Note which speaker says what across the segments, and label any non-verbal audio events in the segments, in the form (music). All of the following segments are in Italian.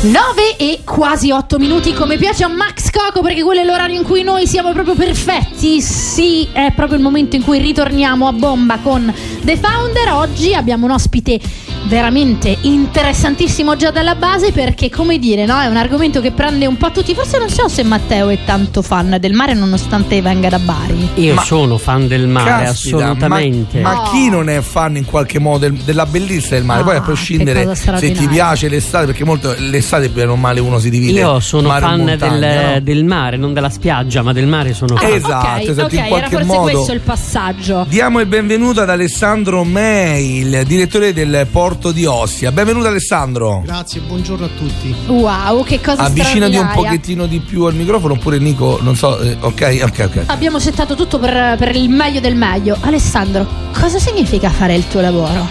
Speaker 1: 9 e quasi 8 minuti come piace a Max Coco perché quello è l'orario in cui noi siamo proprio perfetti. Sì, è proprio il momento in cui ritorniamo a bomba con The Founder. Oggi abbiamo un ospite veramente interessantissimo già dalla base perché come dire no è un argomento che prende un po' tutti. Forse non so se Matteo è tanto fan del mare nonostante venga da Bari.
Speaker 2: Io ma, sono fan del mare caspita,
Speaker 3: assolutamente. ma, ma oh. chi non è fan in qualche modo del, della bellezza del mare? Oh, poi a prescindere se ti piace l'estate perché molto l'estate bene o male uno si divide
Speaker 2: io sono fan montagna, del, no? del, mare non della spiaggia ma del mare sono
Speaker 1: ah,
Speaker 2: fan.
Speaker 1: esatto, okay, esatto okay, in qualche era forse modo. questo il passaggio.
Speaker 3: Diamo il benvenuto ad Alessandro May il direttore del porto porto di Ossia. Benvenuto Alessandro.
Speaker 4: Grazie, buongiorno a tutti.
Speaker 1: Wow, che cosa
Speaker 3: Avvicinati un pochettino di più al microfono oppure Nico, non so, eh, ok, ok, ok.
Speaker 1: Abbiamo settato tutto per, per il meglio del meglio. Alessandro, cosa significa fare il tuo lavoro?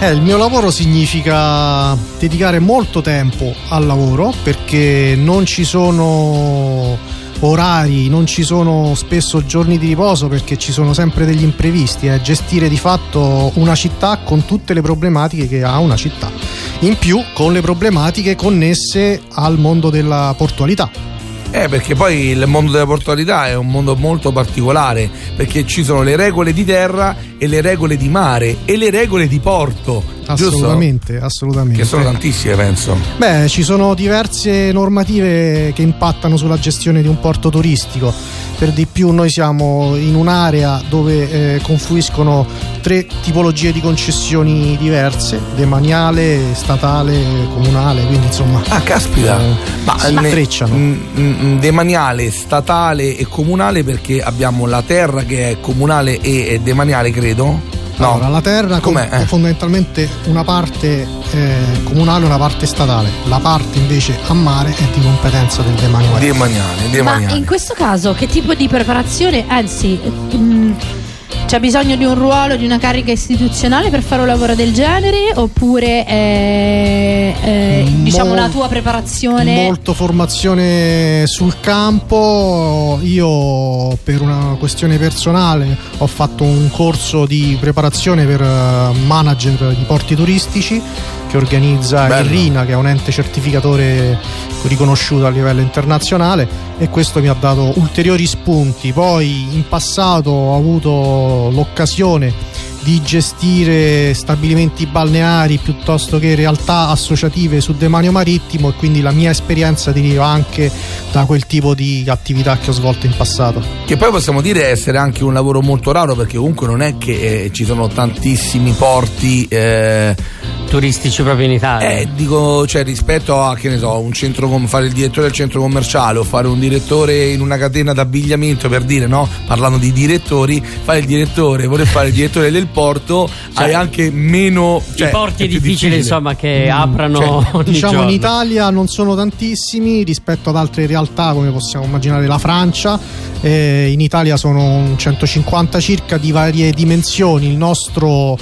Speaker 4: Eh, il mio lavoro significa dedicare molto tempo al lavoro perché non ci sono orari, non ci sono spesso giorni di riposo perché ci sono sempre degli imprevisti, è eh. gestire di fatto una città con tutte le problematiche che ha una città, in più con le problematiche connesse al mondo della portualità
Speaker 3: eh, perché poi il mondo della portualità è un mondo molto particolare, perché ci sono le regole di terra e le regole di mare e le regole di porto.
Speaker 4: Assolutamente,
Speaker 3: giusto?
Speaker 4: assolutamente.
Speaker 3: Che sono tantissime, penso.
Speaker 4: Beh, ci sono diverse normative che impattano sulla gestione di un porto turistico. Per di più noi siamo in un'area dove eh, confluiscono tre tipologie di concessioni diverse, demaniale, statale, comunale, quindi insomma...
Speaker 3: Ah, caspita! Eh,
Speaker 4: Ma si intrecciano.
Speaker 3: Mm, mm, mm, demaniale, statale e comunale perché abbiamo la terra che è comunale e demaniale, credo?
Speaker 4: No. Allora, la terra Com'è? è fondamentalmente una parte eh, comunale e una parte statale. La parte invece a mare è di competenza del demaniale.
Speaker 3: Demaniale, demaniale.
Speaker 1: Ma in questo caso che tipo di preparazione, anzi, mh, mm, c'è bisogno di un ruolo, di una carica istituzionale per fare un lavoro del genere oppure è, è, diciamo la tua preparazione?
Speaker 4: Molto formazione sul campo. Io per una questione personale ho fatto un corso di preparazione per eh, manager di porti turistici che organizza Bello. il RINA, che è un ente certificatore riconosciuto a livello internazionale e questo mi ha dato ulteriori spunti. Poi in passato ho avuto l'occasione di gestire stabilimenti balneari piuttosto che realtà associative sul demanio marittimo e quindi la mia esperienza deriva anche da quel tipo di attività che ho svolto in passato.
Speaker 3: Che poi possiamo dire essere anche un lavoro molto raro perché comunque non è che eh, ci sono tantissimi porti eh,
Speaker 2: turistici proprio in Italia.
Speaker 3: Eh, dico, cioè, rispetto a che ne so, un centro com- fare il direttore del centro commerciale o fare un direttore in una catena d'abbigliamento per dire, no? Parlando di direttori, fare il direttore, voler fare il direttore del porto, (laughs) cioè, hai anche meno. Cioè,
Speaker 2: I porti è difficili, difficile. insomma, che mm, aprano.
Speaker 4: Cioè, (laughs) diciamo
Speaker 2: giorno.
Speaker 4: in Italia non sono tantissimi rispetto ad altre realtà, come possiamo immaginare la Francia. Eh, in Italia sono 150 circa di varie dimensioni. Il nostro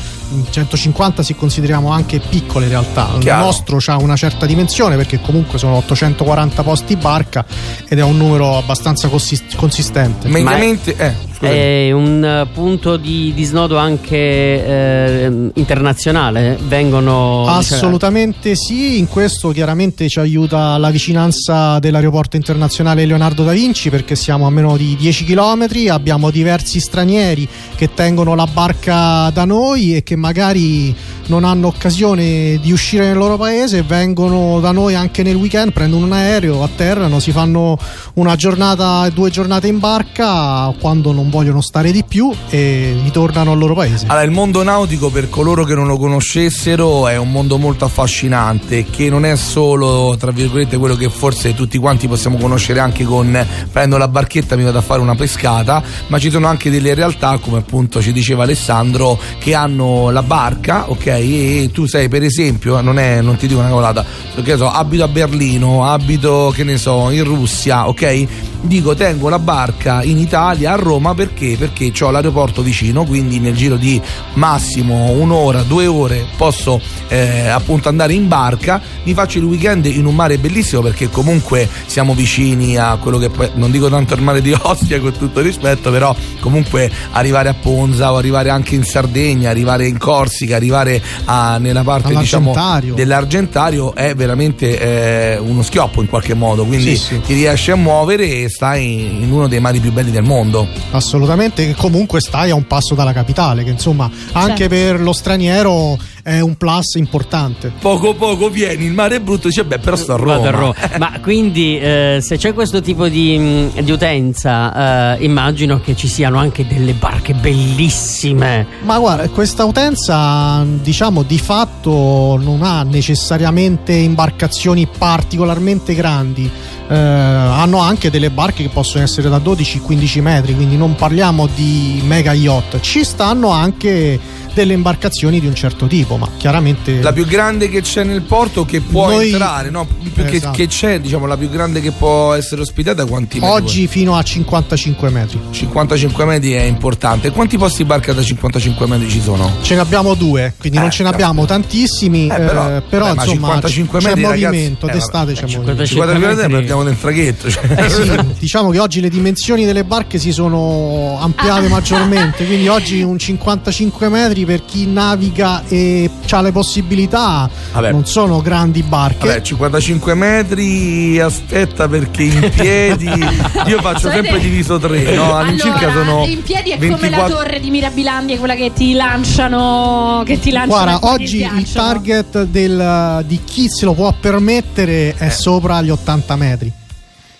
Speaker 4: 150 se consideriamo anche piccole in realtà. Chiaro. Il nostro ha una certa dimensione perché comunque sono 840 posti barca ed è un numero abbastanza consistente.
Speaker 3: Mediamente, eh
Speaker 2: è un eh, punto di, di snodo anche eh, internazionale? Vengono.
Speaker 4: Assolutamente cioè... sì, in questo chiaramente ci aiuta la vicinanza dell'aeroporto internazionale Leonardo da Vinci perché siamo a meno di 10 km, abbiamo diversi stranieri che tengono la barca da noi e che magari non hanno occasione di uscire nel loro paese, vengono da noi anche nel weekend, prendono un aereo, atterrano, si fanno una giornata e due giornate in barca quando non vogliono stare di più e ritornano al loro paese.
Speaker 3: Allora, il mondo nautico per coloro che non lo conoscessero è un mondo molto affascinante che non è solo, tra virgolette, quello che forse tutti quanti possiamo conoscere anche con prendo la barchetta mi vado a fare una pescata, ma ci sono anche delle realtà, come appunto ci diceva Alessandro, che hanno la barca, ok? E tu sei, per esempio, non, è, non ti dico una cavolata, perché so, abito a Berlino, abito, che ne so, in Russia, ok? Dico tengo la barca in Italia a Roma perché? Perché ho l'aeroporto vicino, quindi nel giro di massimo un'ora, due ore posso eh, appunto andare in barca, mi faccio il weekend in un mare bellissimo perché comunque siamo vicini a quello che poi, non dico tanto il mare di Ostia con tutto rispetto, però comunque arrivare a Ponza o arrivare anche in Sardegna, arrivare in Corsica, arrivare a, nella parte diciamo dell'Argentario è veramente eh, uno schioppo in qualche modo, quindi sì, sì. ti riesci a muovere stai in uno dei mari più belli del mondo.
Speaker 4: Assolutamente, che comunque stai a un passo dalla capitale, che insomma anche certo. per lo straniero è un plus importante.
Speaker 3: Poco poco vieni, il mare è brutto, dice beh però sto a Roma. A Roma. (laughs)
Speaker 2: Ma quindi eh, se c'è questo tipo di, mm, di utenza, eh, immagino che ci siano anche delle barche bellissime.
Speaker 4: Ma guarda, questa utenza diciamo di fatto non ha necessariamente imbarcazioni particolarmente grandi. Eh, hanno anche delle barche che possono essere da 12-15 metri, quindi non parliamo di mega yacht. Ci stanno anche delle imbarcazioni di un certo tipo, ma chiaramente...
Speaker 3: La più grande che c'è nel porto che può Noi... entrare, no? Esatto. Che, che, c'è, diciamo, la più grande che può essere ospitata quanti
Speaker 4: metri? Oggi fino a 55 metri.
Speaker 3: 55 metri è importante. Quanti posti barca da 55 metri ci sono?
Speaker 4: Ce ne abbiamo due, quindi eh, non ce ne abbiamo tantissimi, eh, però, eh, però beh, insomma 55 metri, c'è movimento, ragazzi, d'estate c'è 55
Speaker 3: movimento. metri parliamo del traghetto. Cioè.
Speaker 4: Eh sì, (laughs) diciamo che oggi le dimensioni delle barche si sono ampliate (laughs) maggiormente, quindi oggi un 55 metri per chi naviga e ha le possibilità, Vabbè. non sono grandi barche.
Speaker 3: Vabbè, 55 metri, aspetta perché in (laughs) piedi io faccio Sapete? sempre diviso 3, no?
Speaker 1: All'incirca allora, sono in piedi è 24... come la torre di Mirabilandia, quella che ti lanciano che ti lanciano
Speaker 4: Guarda, oggi il target del, di chi se lo può permettere è eh. sopra gli 80 metri.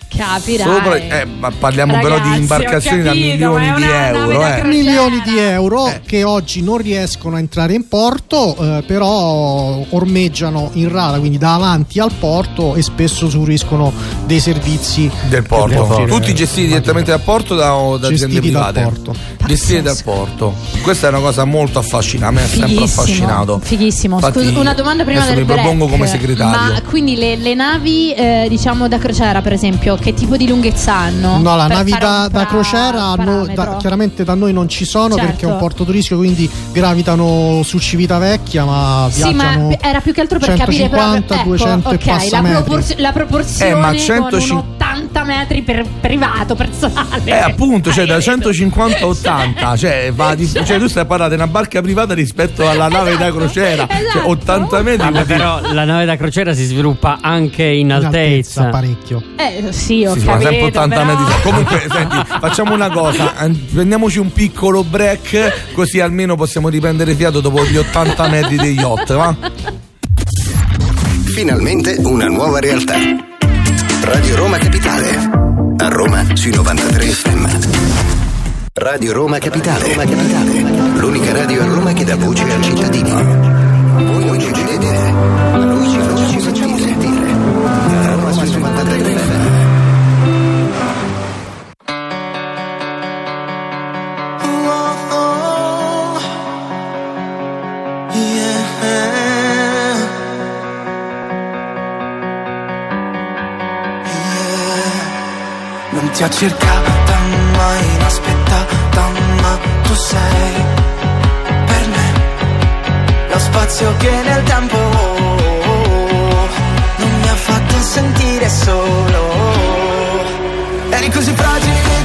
Speaker 1: Capirai. Sopra,
Speaker 3: eh, ma parliamo Ragazzi, però di imbarcazioni capito, da milioni di euro. Eh.
Speaker 4: Milioni di euro eh. che oggi non riescono a entrare in porto, eh, però ormeggiano in rada, quindi davanti al porto e spesso usufruiscono dei servizi
Speaker 3: del porto. Tutti gestiti direttamente dal porto da, o da aziende private. Dal porto. Gestiti dal porto. Questa è una cosa molto affascinante, a me ha sempre affascinato.
Speaker 1: Fighissimo. Infatti, Scusa, una domanda prima del
Speaker 3: mi propongo come segretario.
Speaker 1: Ma quindi le, le navi, eh, diciamo da crociera, per esempio, che tipo di lunghezza hanno?
Speaker 4: No, la navi da, da crociera no, da, chiaramente da noi non ci sono certo. perché è un porto turistico, quindi gravitano su Civitavecchia, ma sì, ma
Speaker 1: era più che altro per
Speaker 4: 150,
Speaker 1: capire però,
Speaker 4: 200
Speaker 1: ecco, okay, la,
Speaker 4: proporzio-
Speaker 1: la, proporzione eh, ma 150 80 metri per privato personale.
Speaker 3: Eh, appunto, cioè da 150 a 80, cioè, va di, cioè tu stai parlando di una barca privata rispetto alla esatto, nave da crociera, cioè, esatto. cioè 80 metri.
Speaker 2: Vabbè, però la nave da crociera si sviluppa anche in altezza. In altezza
Speaker 4: parecchio.
Speaker 1: Eh, sì, ho
Speaker 3: si
Speaker 1: capito,
Speaker 3: sempre 80 però... metri. Comunque, senti, facciamo una cosa, prendiamoci un piccolo break, così almeno possiamo riprendere fiato dopo gli 80 metri degli yacht, va?
Speaker 5: Finalmente una nuova realtà. Radio Roma Capitale. A Roma sui 93 FM. Radio Roma Capitale. Roma Capitale. L'unica radio a Roma che dà voce ai cittadini. Voi non ci vedete, ma noi
Speaker 6: ti ha cercata ma inaspettata ma tu sei per me lo spazio che nel tempo non mi ha fatto sentire solo. Eri così fragile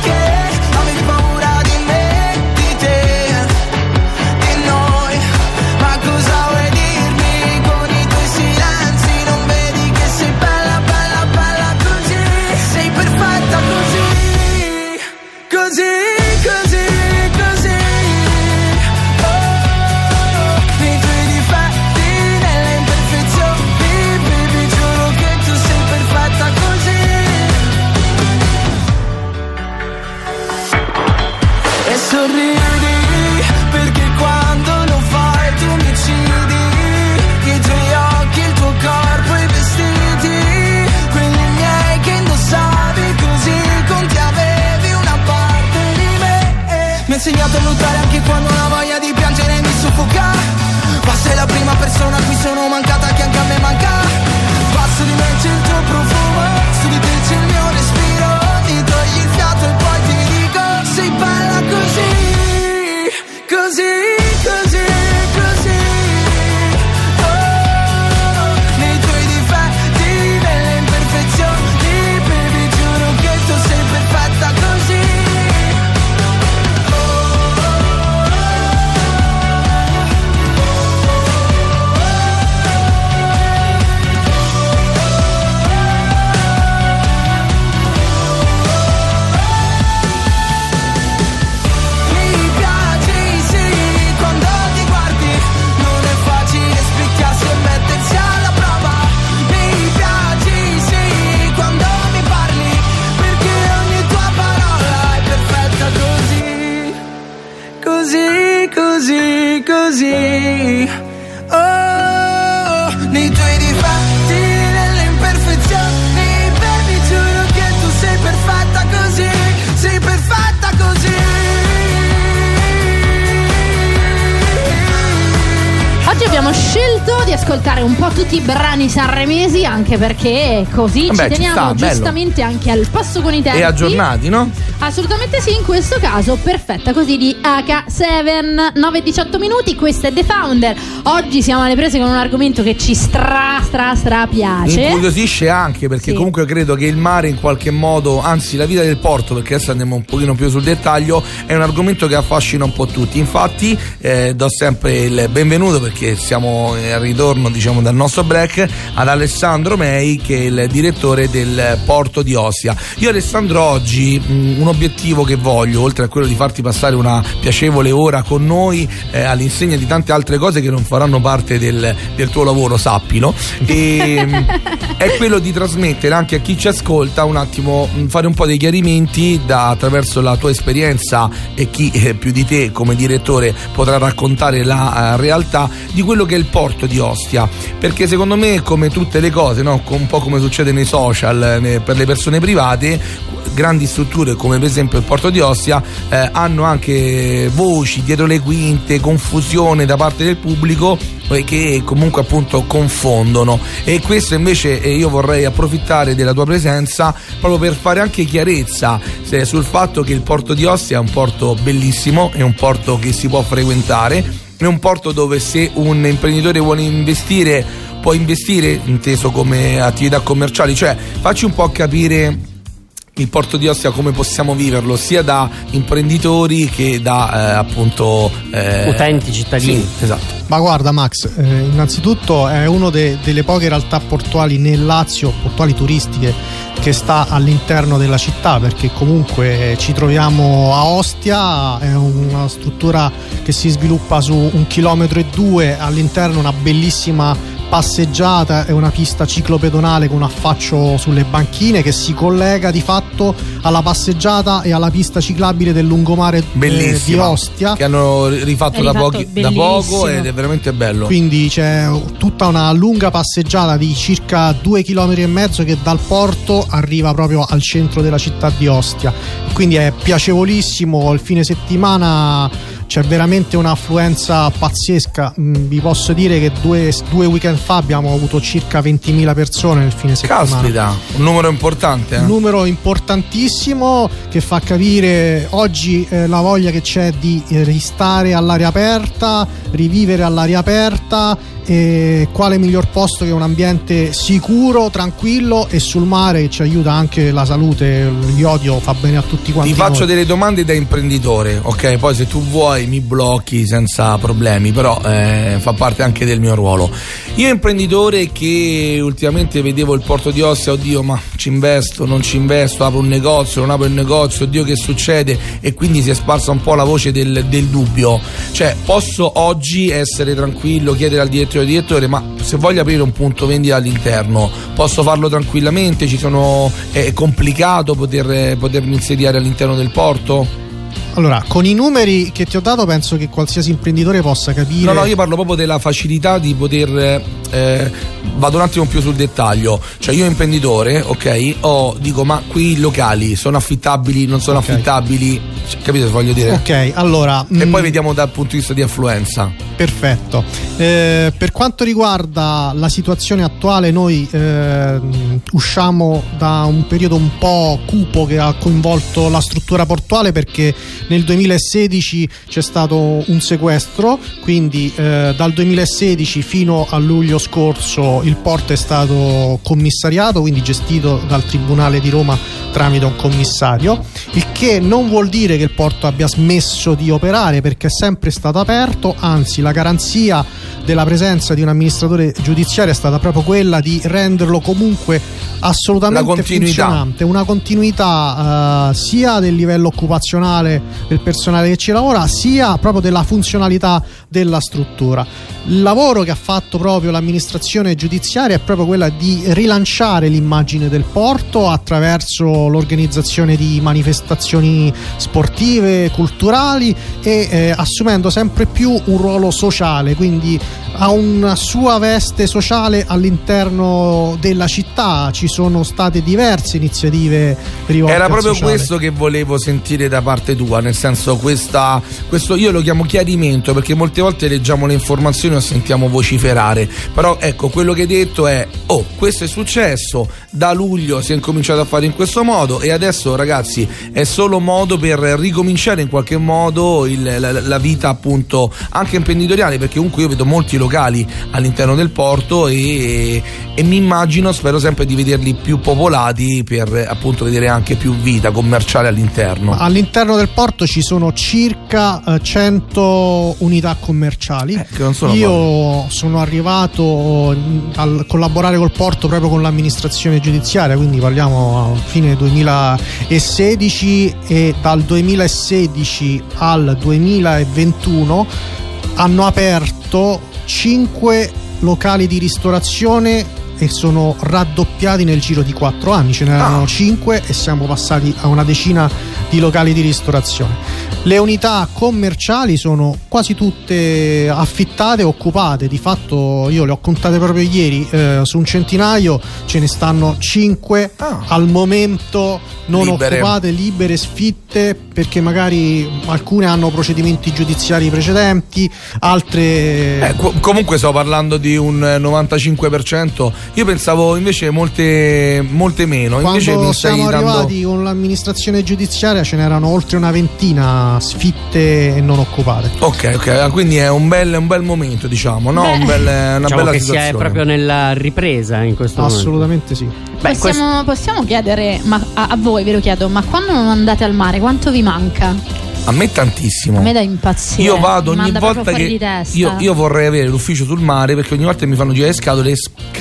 Speaker 1: ascoltare un po' tutti i brani sanremesi anche perché così
Speaker 3: Vabbè,
Speaker 1: ci
Speaker 3: ci
Speaker 1: teniamo
Speaker 3: sta, bello.
Speaker 1: giustamente anche al passo con i tempi.
Speaker 3: E aggiornati, no?
Speaker 1: Assolutamente sì, in questo caso perfetta così di H7 9-18 minuti, questo è The Founder. Oggi siamo alle prese con un argomento che ci stra stra stra piace.
Speaker 3: Incuriosisce anche perché
Speaker 1: Sì.
Speaker 3: comunque credo che il mare in qualche modo, anzi la vita del porto, perché adesso andiamo un pochino più sul dettaglio, è un argomento che affascina un po' tutti. Infatti eh, do sempre il benvenuto perché siamo al ritorno diciamo dal nostro break ad Alessandro Mei che è il direttore del porto di Ostia. Io Alessandro oggi mh, un obiettivo che voglio, oltre a quello di farti passare una piacevole ora con noi eh, all'insegna di tante altre cose che non faranno parte del, del tuo lavoro, sappilo, e, (laughs) è quello di trasmettere anche a chi ci ascolta un attimo, mh, fare un po' dei chiarimenti da, attraverso la tua esperienza e chi eh, più di te come direttore potrà raccontare la eh, realtà di quello che è il porto di Ostia, perché secondo me come tutte le cose, no? un po' come succede nei social eh, per le persone private, grandi strutture come per esempio il porto di Ostia eh, hanno anche voci dietro le quinte, confusione da parte del pubblico eh, che comunque appunto confondono. E questo invece eh, io vorrei approfittare della tua presenza proprio per fare anche chiarezza se- sul fatto che il porto di Ostia è un porto bellissimo, è un porto che si può frequentare, è un porto dove se un imprenditore vuole investire può investire inteso come attività commerciali, cioè facci un po' capire il porto di Ostia come possiamo viverlo sia da imprenditori che da eh, appunto eh,
Speaker 2: Utenti, cittadini.
Speaker 3: sì, esatto
Speaker 4: Ma guarda Max, eh, innanzitutto è una delle poche realtà portuali nel Lazio, portuali turistiche, che sta all'interno della città perché comunque ci troviamo a Ostia, è una struttura che si sviluppa su un chilometro e due, all'interno una bellissima passeggiata e una pista ciclopedonale con affaccio sulle banchine che si collega di fatto alla passeggiata e alla pista ciclabile del lungomare eh, di Ostia.
Speaker 3: che hanno rifatto,
Speaker 1: È
Speaker 3: da, pochi- da poco ed è veramente bello
Speaker 4: Quindi c'è tutta una lunga passeggiata di circa due chilometri e mezzo che dal porto arriva proprio al centro della città di Ostia. Quindi è piacevolissimo. Il fine settimana c'è veramente un'affluenza pazzesca. Mm, Vi posso dire che due, due weekend fa abbiamo avuto circa 20.000 persone nel fine settimana.
Speaker 3: caspita un numero importante eh.
Speaker 4: Un numero importantissimo che fa capire oggi eh, la voglia che c'è di eh, ristare all'aria aperta, rivivere all'aria aperta e quale miglior posto che un ambiente sicuro, tranquillo e sul mare ci aiuta anche la salute, l'iodio fa bene a tutti quanti.
Speaker 3: Ti faccio
Speaker 4: noi.
Speaker 3: delle domande da imprenditore, ok? Poi se tu vuoi mi blocchi senza problemi, però eh, fa parte anche del mio ruolo. Io imprenditore che ultimamente vedevo il porto di Ostia, oddio ma ci investo, non ci investo, apro un negozio, non apro un negozio, oddio che succede e quindi si è sparsa un po' la voce del, del dubbio. Cioè posso oggi essere tranquillo, chiedere al direttore direttore ma se voglio aprire un punto vendita all'interno posso farlo tranquillamente, ci sono, è complicato poter, potermi insediare all'interno del porto?
Speaker 4: Allora, con i numeri che ti ho dato penso che qualsiasi imprenditore possa capire
Speaker 3: No, no, io parlo proprio della facilità di poter. Eh, vado un attimo più sul dettaglio. Cioè, io imprenditore, ok, ho, dico, ma qui i locali sono affittabili, non sono
Speaker 4: Ok.
Speaker 3: affittabili? Cioè, capite voglio dire?
Speaker 4: Ok, allora
Speaker 3: E
Speaker 4: mm,
Speaker 3: poi vediamo dal punto di vista di affluenza.
Speaker 4: Perfetto. Eh, per quanto riguarda la situazione attuale, noi eh, usciamo da un periodo un po' cupo che ha coinvolto la struttura portuale perché nel 2016 c'è stato un sequestro, quindi eh, dal 2016 fino a luglio scorso il porto è stato commissariato, quindi gestito dal Tribunale di Roma tramite un commissario, il che non vuol dire che il porto abbia smesso di operare perché è sempre stato aperto, anzi la garanzia della presenza di un amministratore giudiziario è stata proprio quella di renderlo comunque assolutamente funzionante, una continuità eh, sia del livello occupazionale del personale che ci lavora, sia proprio della funzionalità della struttura. Il lavoro che ha fatto proprio l'amministrazione giudiziaria è proprio quella di rilanciare l'immagine del porto attraverso l'organizzazione di manifestazioni sportive, culturali e eh, assumendo sempre più un ruolo sociale, quindi ha una sua veste sociale all'interno della città, ci sono state diverse iniziative rivolte
Speaker 3: Era proprio questo che volevo sentire da parte tua, nel senso questa, questo io lo chiamo chiarimento perché molte volte leggiamo le informazioni o sentiamo vociferare, però ecco quello che hai detto è oh questo è successo, da luglio si è incominciato a fare in questo modo e adesso ragazzi è solo modo per ricominciare in qualche modo il- la, la vita appunto anche imprenditoriale perché comunque io vedo molti locali all'interno del porto e, e mi immagino, spero sempre di vederli più popolati per appunto vedere anche più vita commerciale all'interno.
Speaker 4: All'interno del porto ci sono circa eh, 100 unità commerciali.
Speaker 3: Eh, che non sono
Speaker 4: Io sono arrivato mm, a collaborare col porto proprio con l'amministrazione giudiziaria, quindi parliamo a fine 2016 e dal 2016 al 2021 hanno aperto 5 locali di ristorazione e sono raddoppiati nel giro di 4 anni, ce n'erano
Speaker 3: Ah.
Speaker 4: 5 e siamo passati a una decina di locali di ristorazione. Le unità commerciali sono quasi tutte affittate occupate, di fatto io le ho contate proprio ieri, eh, su un centinaio ce ne stanno 5
Speaker 3: Ah.
Speaker 4: al momento non
Speaker 3: Libere.
Speaker 4: occupate, libere, sfitte, perché magari alcune hanno procedimenti giudiziari precedenti, altre...
Speaker 3: Eh, co- comunque sto parlando di un eh, 95%, io pensavo invece molte, molte meno, invece
Speaker 4: Quando
Speaker 3: mi stai
Speaker 4: siamo
Speaker 3: dando...
Speaker 4: arrivati con l'amministrazione giudiziaria ce n'erano oltre una ventina sfitte e non occupate.
Speaker 3: Ok, ok, ah, quindi è un bel, un bel momento, diciamo, no?
Speaker 1: Beh,
Speaker 3: Un bel- una
Speaker 2: Diciamo
Speaker 3: bella
Speaker 2: che si
Speaker 3: situazione.
Speaker 2: è proprio nella ripresa in questo momento.
Speaker 4: Assolutamente sì.
Speaker 2: Beh,
Speaker 1: Possiamo, possiamo chiedere, ma a, a voi ve lo chiedo, ma quando non andate al mare quanto vi manca?
Speaker 3: A me tantissimo.
Speaker 1: A me da impazzire.
Speaker 3: Io vado ogni volta che io, io vorrei avere l'ufficio sul mare perché ogni volta che mi fanno girare le scatole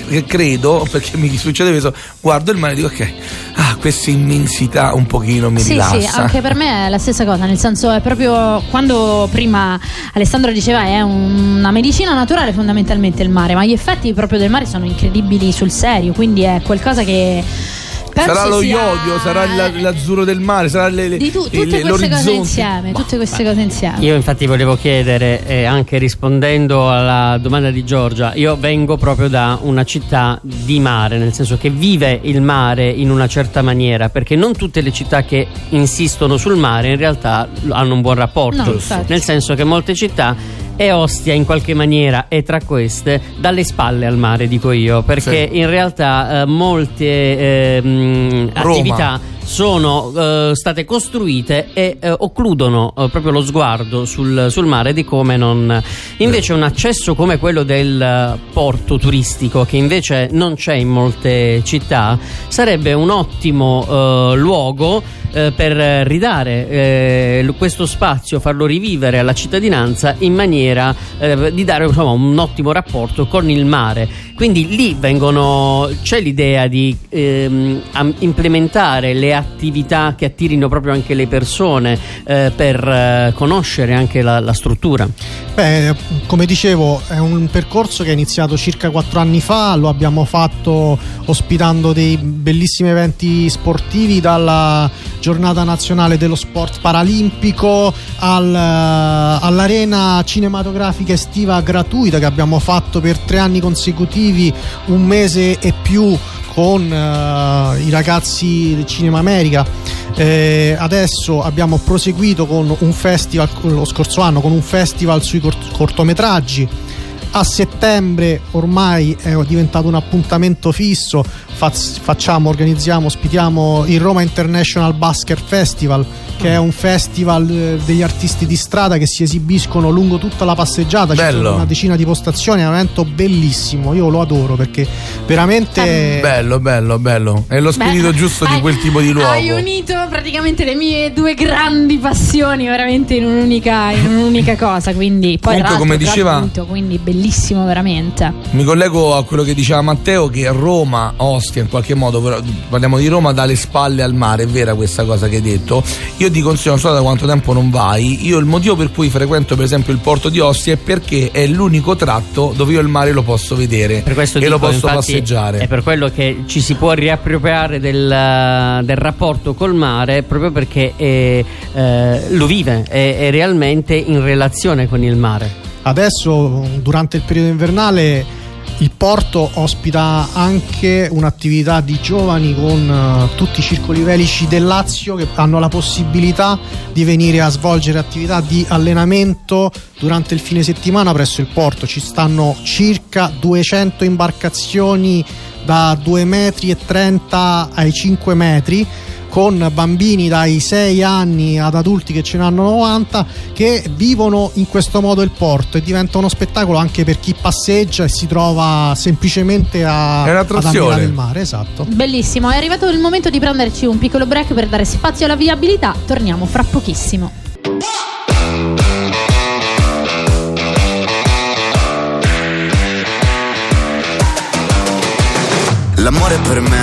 Speaker 3: e credo perché mi succede questo guardo il mare e dico ok ah questa immensità un pochino mi
Speaker 1: Sì,
Speaker 3: rilassa
Speaker 1: sì, anche per me è la stessa cosa, nel senso è proprio quando prima Alessandro diceva è una medicina naturale fondamentalmente il mare, ma gli effetti proprio del mare sono incredibili sul serio, quindi è qualcosa che penso
Speaker 3: sarà lo
Speaker 1: sia-
Speaker 3: iodio sarà il- l'azzurro del mare sarà le, le-
Speaker 1: di tu- tutte
Speaker 3: le-
Speaker 1: queste cose
Speaker 3: l'orizzonte.
Speaker 1: insieme,
Speaker 3: Ma-
Speaker 1: tutte queste cose insieme.
Speaker 2: Io infatti volevo chiedere, eh, anche rispondendo alla domanda di Giorgia, io vengo proprio da una città di mare, nel senso che vive il mare in una certa maniera, perché non tutte le città che insistono sul mare in realtà hanno un buon rapporto,
Speaker 1: No,
Speaker 2: nel senso che molte città e Ostia in qualche maniera è tra queste dalle spalle al mare dico io perché in realtà eh, molte ehm,
Speaker 3: Roma.
Speaker 2: attività sono eh, state costruite e eh, occludono eh, proprio lo sguardo sul, sul mare di come non invece un accesso come quello del eh, porto turistico che invece non c'è in molte città sarebbe un ottimo eh, luogo eh, per ridare questo spazio, farlo rivivere alla cittadinanza in maniera di dare insomma, un ottimo rapporto con il mare. Quindi lì vengono, c'è l'idea di ehm, implementare le attività che attirino proprio anche le persone eh, per eh, conoscere anche la, la struttura.
Speaker 4: Beh, come dicevo, è un percorso che è iniziato circa quattro anni fa, lo abbiamo fatto ospitando dei bellissimi eventi sportivi dalla giornata nazionale dello sport paralimpico al- all'arena cinematografica estiva gratuita che abbiamo fatto per tre anni consecutivi, un mese e più con eh, i ragazzi del Cinema America. Eh, adesso abbiamo proseguito con un festival lo scorso anno con un festival sui cort- cortometraggi. A settembre ormai è diventato un appuntamento fisso. Faz- facciamo, organizziamo, ospitiamo il Roma International Basker Festival, che è un festival eh, degli artisti di strada che si esibiscono lungo tutta la passeggiata. Ci
Speaker 3: Bello.
Speaker 4: sono una decina di postazioni, è un evento bellissimo. Io lo adoro perché veramente.
Speaker 3: bello bello bello è lo spirito
Speaker 1: Beh,
Speaker 3: giusto di
Speaker 1: hai-
Speaker 3: quel tipo di luogo
Speaker 1: Hai unito praticamente le mie due grandi passioni veramente in un'unica, in un'unica cosa. Quindi, poi,
Speaker 3: Comunque, come diceva-
Speaker 1: gratuito, quindi bellissimo veramente.
Speaker 3: Mi collego a quello che diceva Matteo che Roma, Ostia in qualche modo, però parliamo di Roma dalle spalle al mare, è vera questa cosa che hai detto. Io ti consiglio, non so da quanto tempo non vai, io il motivo per cui frequento per esempio il porto di Ostia è perché è l'unico tratto dove io il mare lo posso vedere
Speaker 2: Per questo
Speaker 3: e
Speaker 2: dico,
Speaker 3: lo posso
Speaker 2: infatti,
Speaker 3: passeggiare.
Speaker 2: È per quello che ci si può riappropriare del, del rapporto col mare proprio perché è, eh, lo vive, è, è realmente in relazione con il mare.
Speaker 4: Adesso, durante il periodo invernale, il porto ospita anche un'attività di giovani con eh, tutti i circoli velici del Lazio che hanno la possibilità di venire a svolgere attività di allenamento durante il fine settimana presso il porto. Ci stanno circa 200 imbarcazioni da 2,30 metri ai 5 metri con bambini dai 6 anni ad adulti che ce ne hanno 90 che vivono in questo modo il porto e diventa uno spettacolo anche per chi passeggia e si trova semplicemente a, ad ammirare il mare, esatto.
Speaker 1: Bellissimo, è arrivato il momento di prenderci un piccolo break per dare spazio alla viabilità. Torniamo fra pochissimo.
Speaker 7: L'amore per me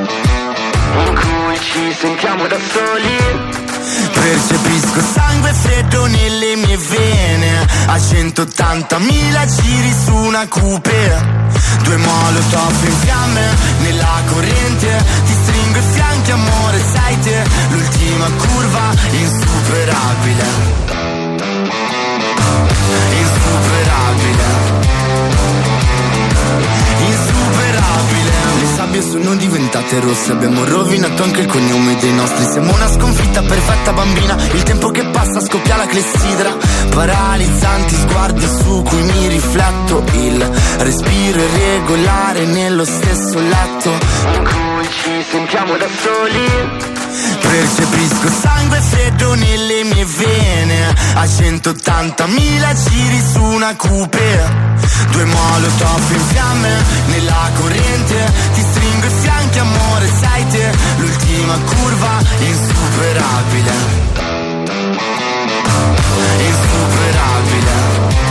Speaker 7: in cui ci sentiamo da soli. Percepisco sangue freddo nelle mie vene. A 180.000 giri su una coupe Due molotov in fiamme nella corrente. Ti stringo i fianchi amore sai te. L'ultima curva insuperabile. Insuperabile. Insuperabile. Le sabbie sono diventate rosse. Abbiamo rovinato anche il cognome dei nostri. Siamo una sconfitta perfetta bambina. Il tempo che passa scoppia la clessidra. Paralizzanti sguardi su cui mi rifletto. Il respiro irregolare nello stesso letto. In cui ci sentiamo da soli Percepisco sangue freddo nelle mie vene. A 180.000 giri su una coupe Due molotov in fiamme nella corrente. Ti stringo i fianchi amore sai te. L'ultima curva Insuperabile. Insuperabile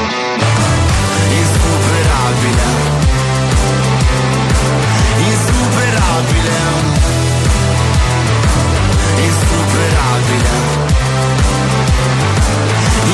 Speaker 7: insuperabile. Insuperabile. Insuperabile.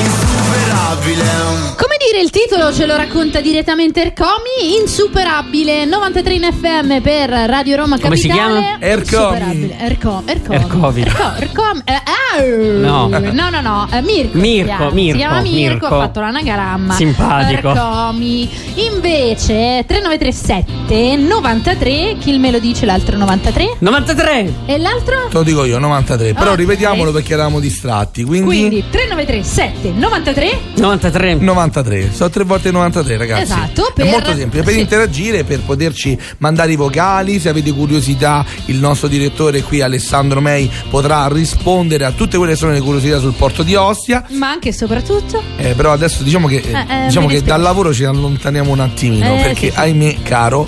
Speaker 7: Insuperabile
Speaker 1: dire, il titolo ce lo racconta direttamente Ercomi, insuperabile, 93 in FM per Radio Roma
Speaker 2: Come si
Speaker 1: Capitale.
Speaker 2: chiama?
Speaker 3: Ercomi.
Speaker 1: Insuperabile. Erco, Ercomi.
Speaker 2: Ercovi.
Speaker 1: Erco- Ercomi. Eh,
Speaker 2: No.
Speaker 1: no, no, no, eh, Mirko.
Speaker 2: Mirko,
Speaker 1: si chiama.
Speaker 2: Mirko,
Speaker 1: Si chiama Mirko,
Speaker 2: Mirko.
Speaker 1: ha fatto l'anagramma.
Speaker 2: Simpatico.
Speaker 1: Ercomi. Invece 3937 93, chi me lo dice l'altro 93?
Speaker 2: 93
Speaker 1: E l'altro?
Speaker 3: Te lo dico io, 93. Però
Speaker 1: Ok.
Speaker 3: ripetiamolo perché eravamo distratti. Quindi,
Speaker 1: Quindi 3937 93
Speaker 2: 93
Speaker 3: 93. Sono tre volte 93, ragazzi.
Speaker 1: Esatto,
Speaker 3: È
Speaker 1: per-
Speaker 3: molto semplice. Per
Speaker 1: sì.
Speaker 3: interagire, per poterci mandare i vocali. Se avete curiosità, il nostro direttore qui, Alessandro Mei, potrà rispondere a tutte quelle che sono le curiosità sul porto di Ostia.
Speaker 1: ma anche e soprattutto
Speaker 3: Eh, però adesso diciamo che, eh,
Speaker 1: Eh, eh,
Speaker 3: diciamo che dal lavoro ci allontaniamo un attimino.
Speaker 1: Eh,
Speaker 3: perché,
Speaker 1: sì, sì.
Speaker 3: ahimè, caro,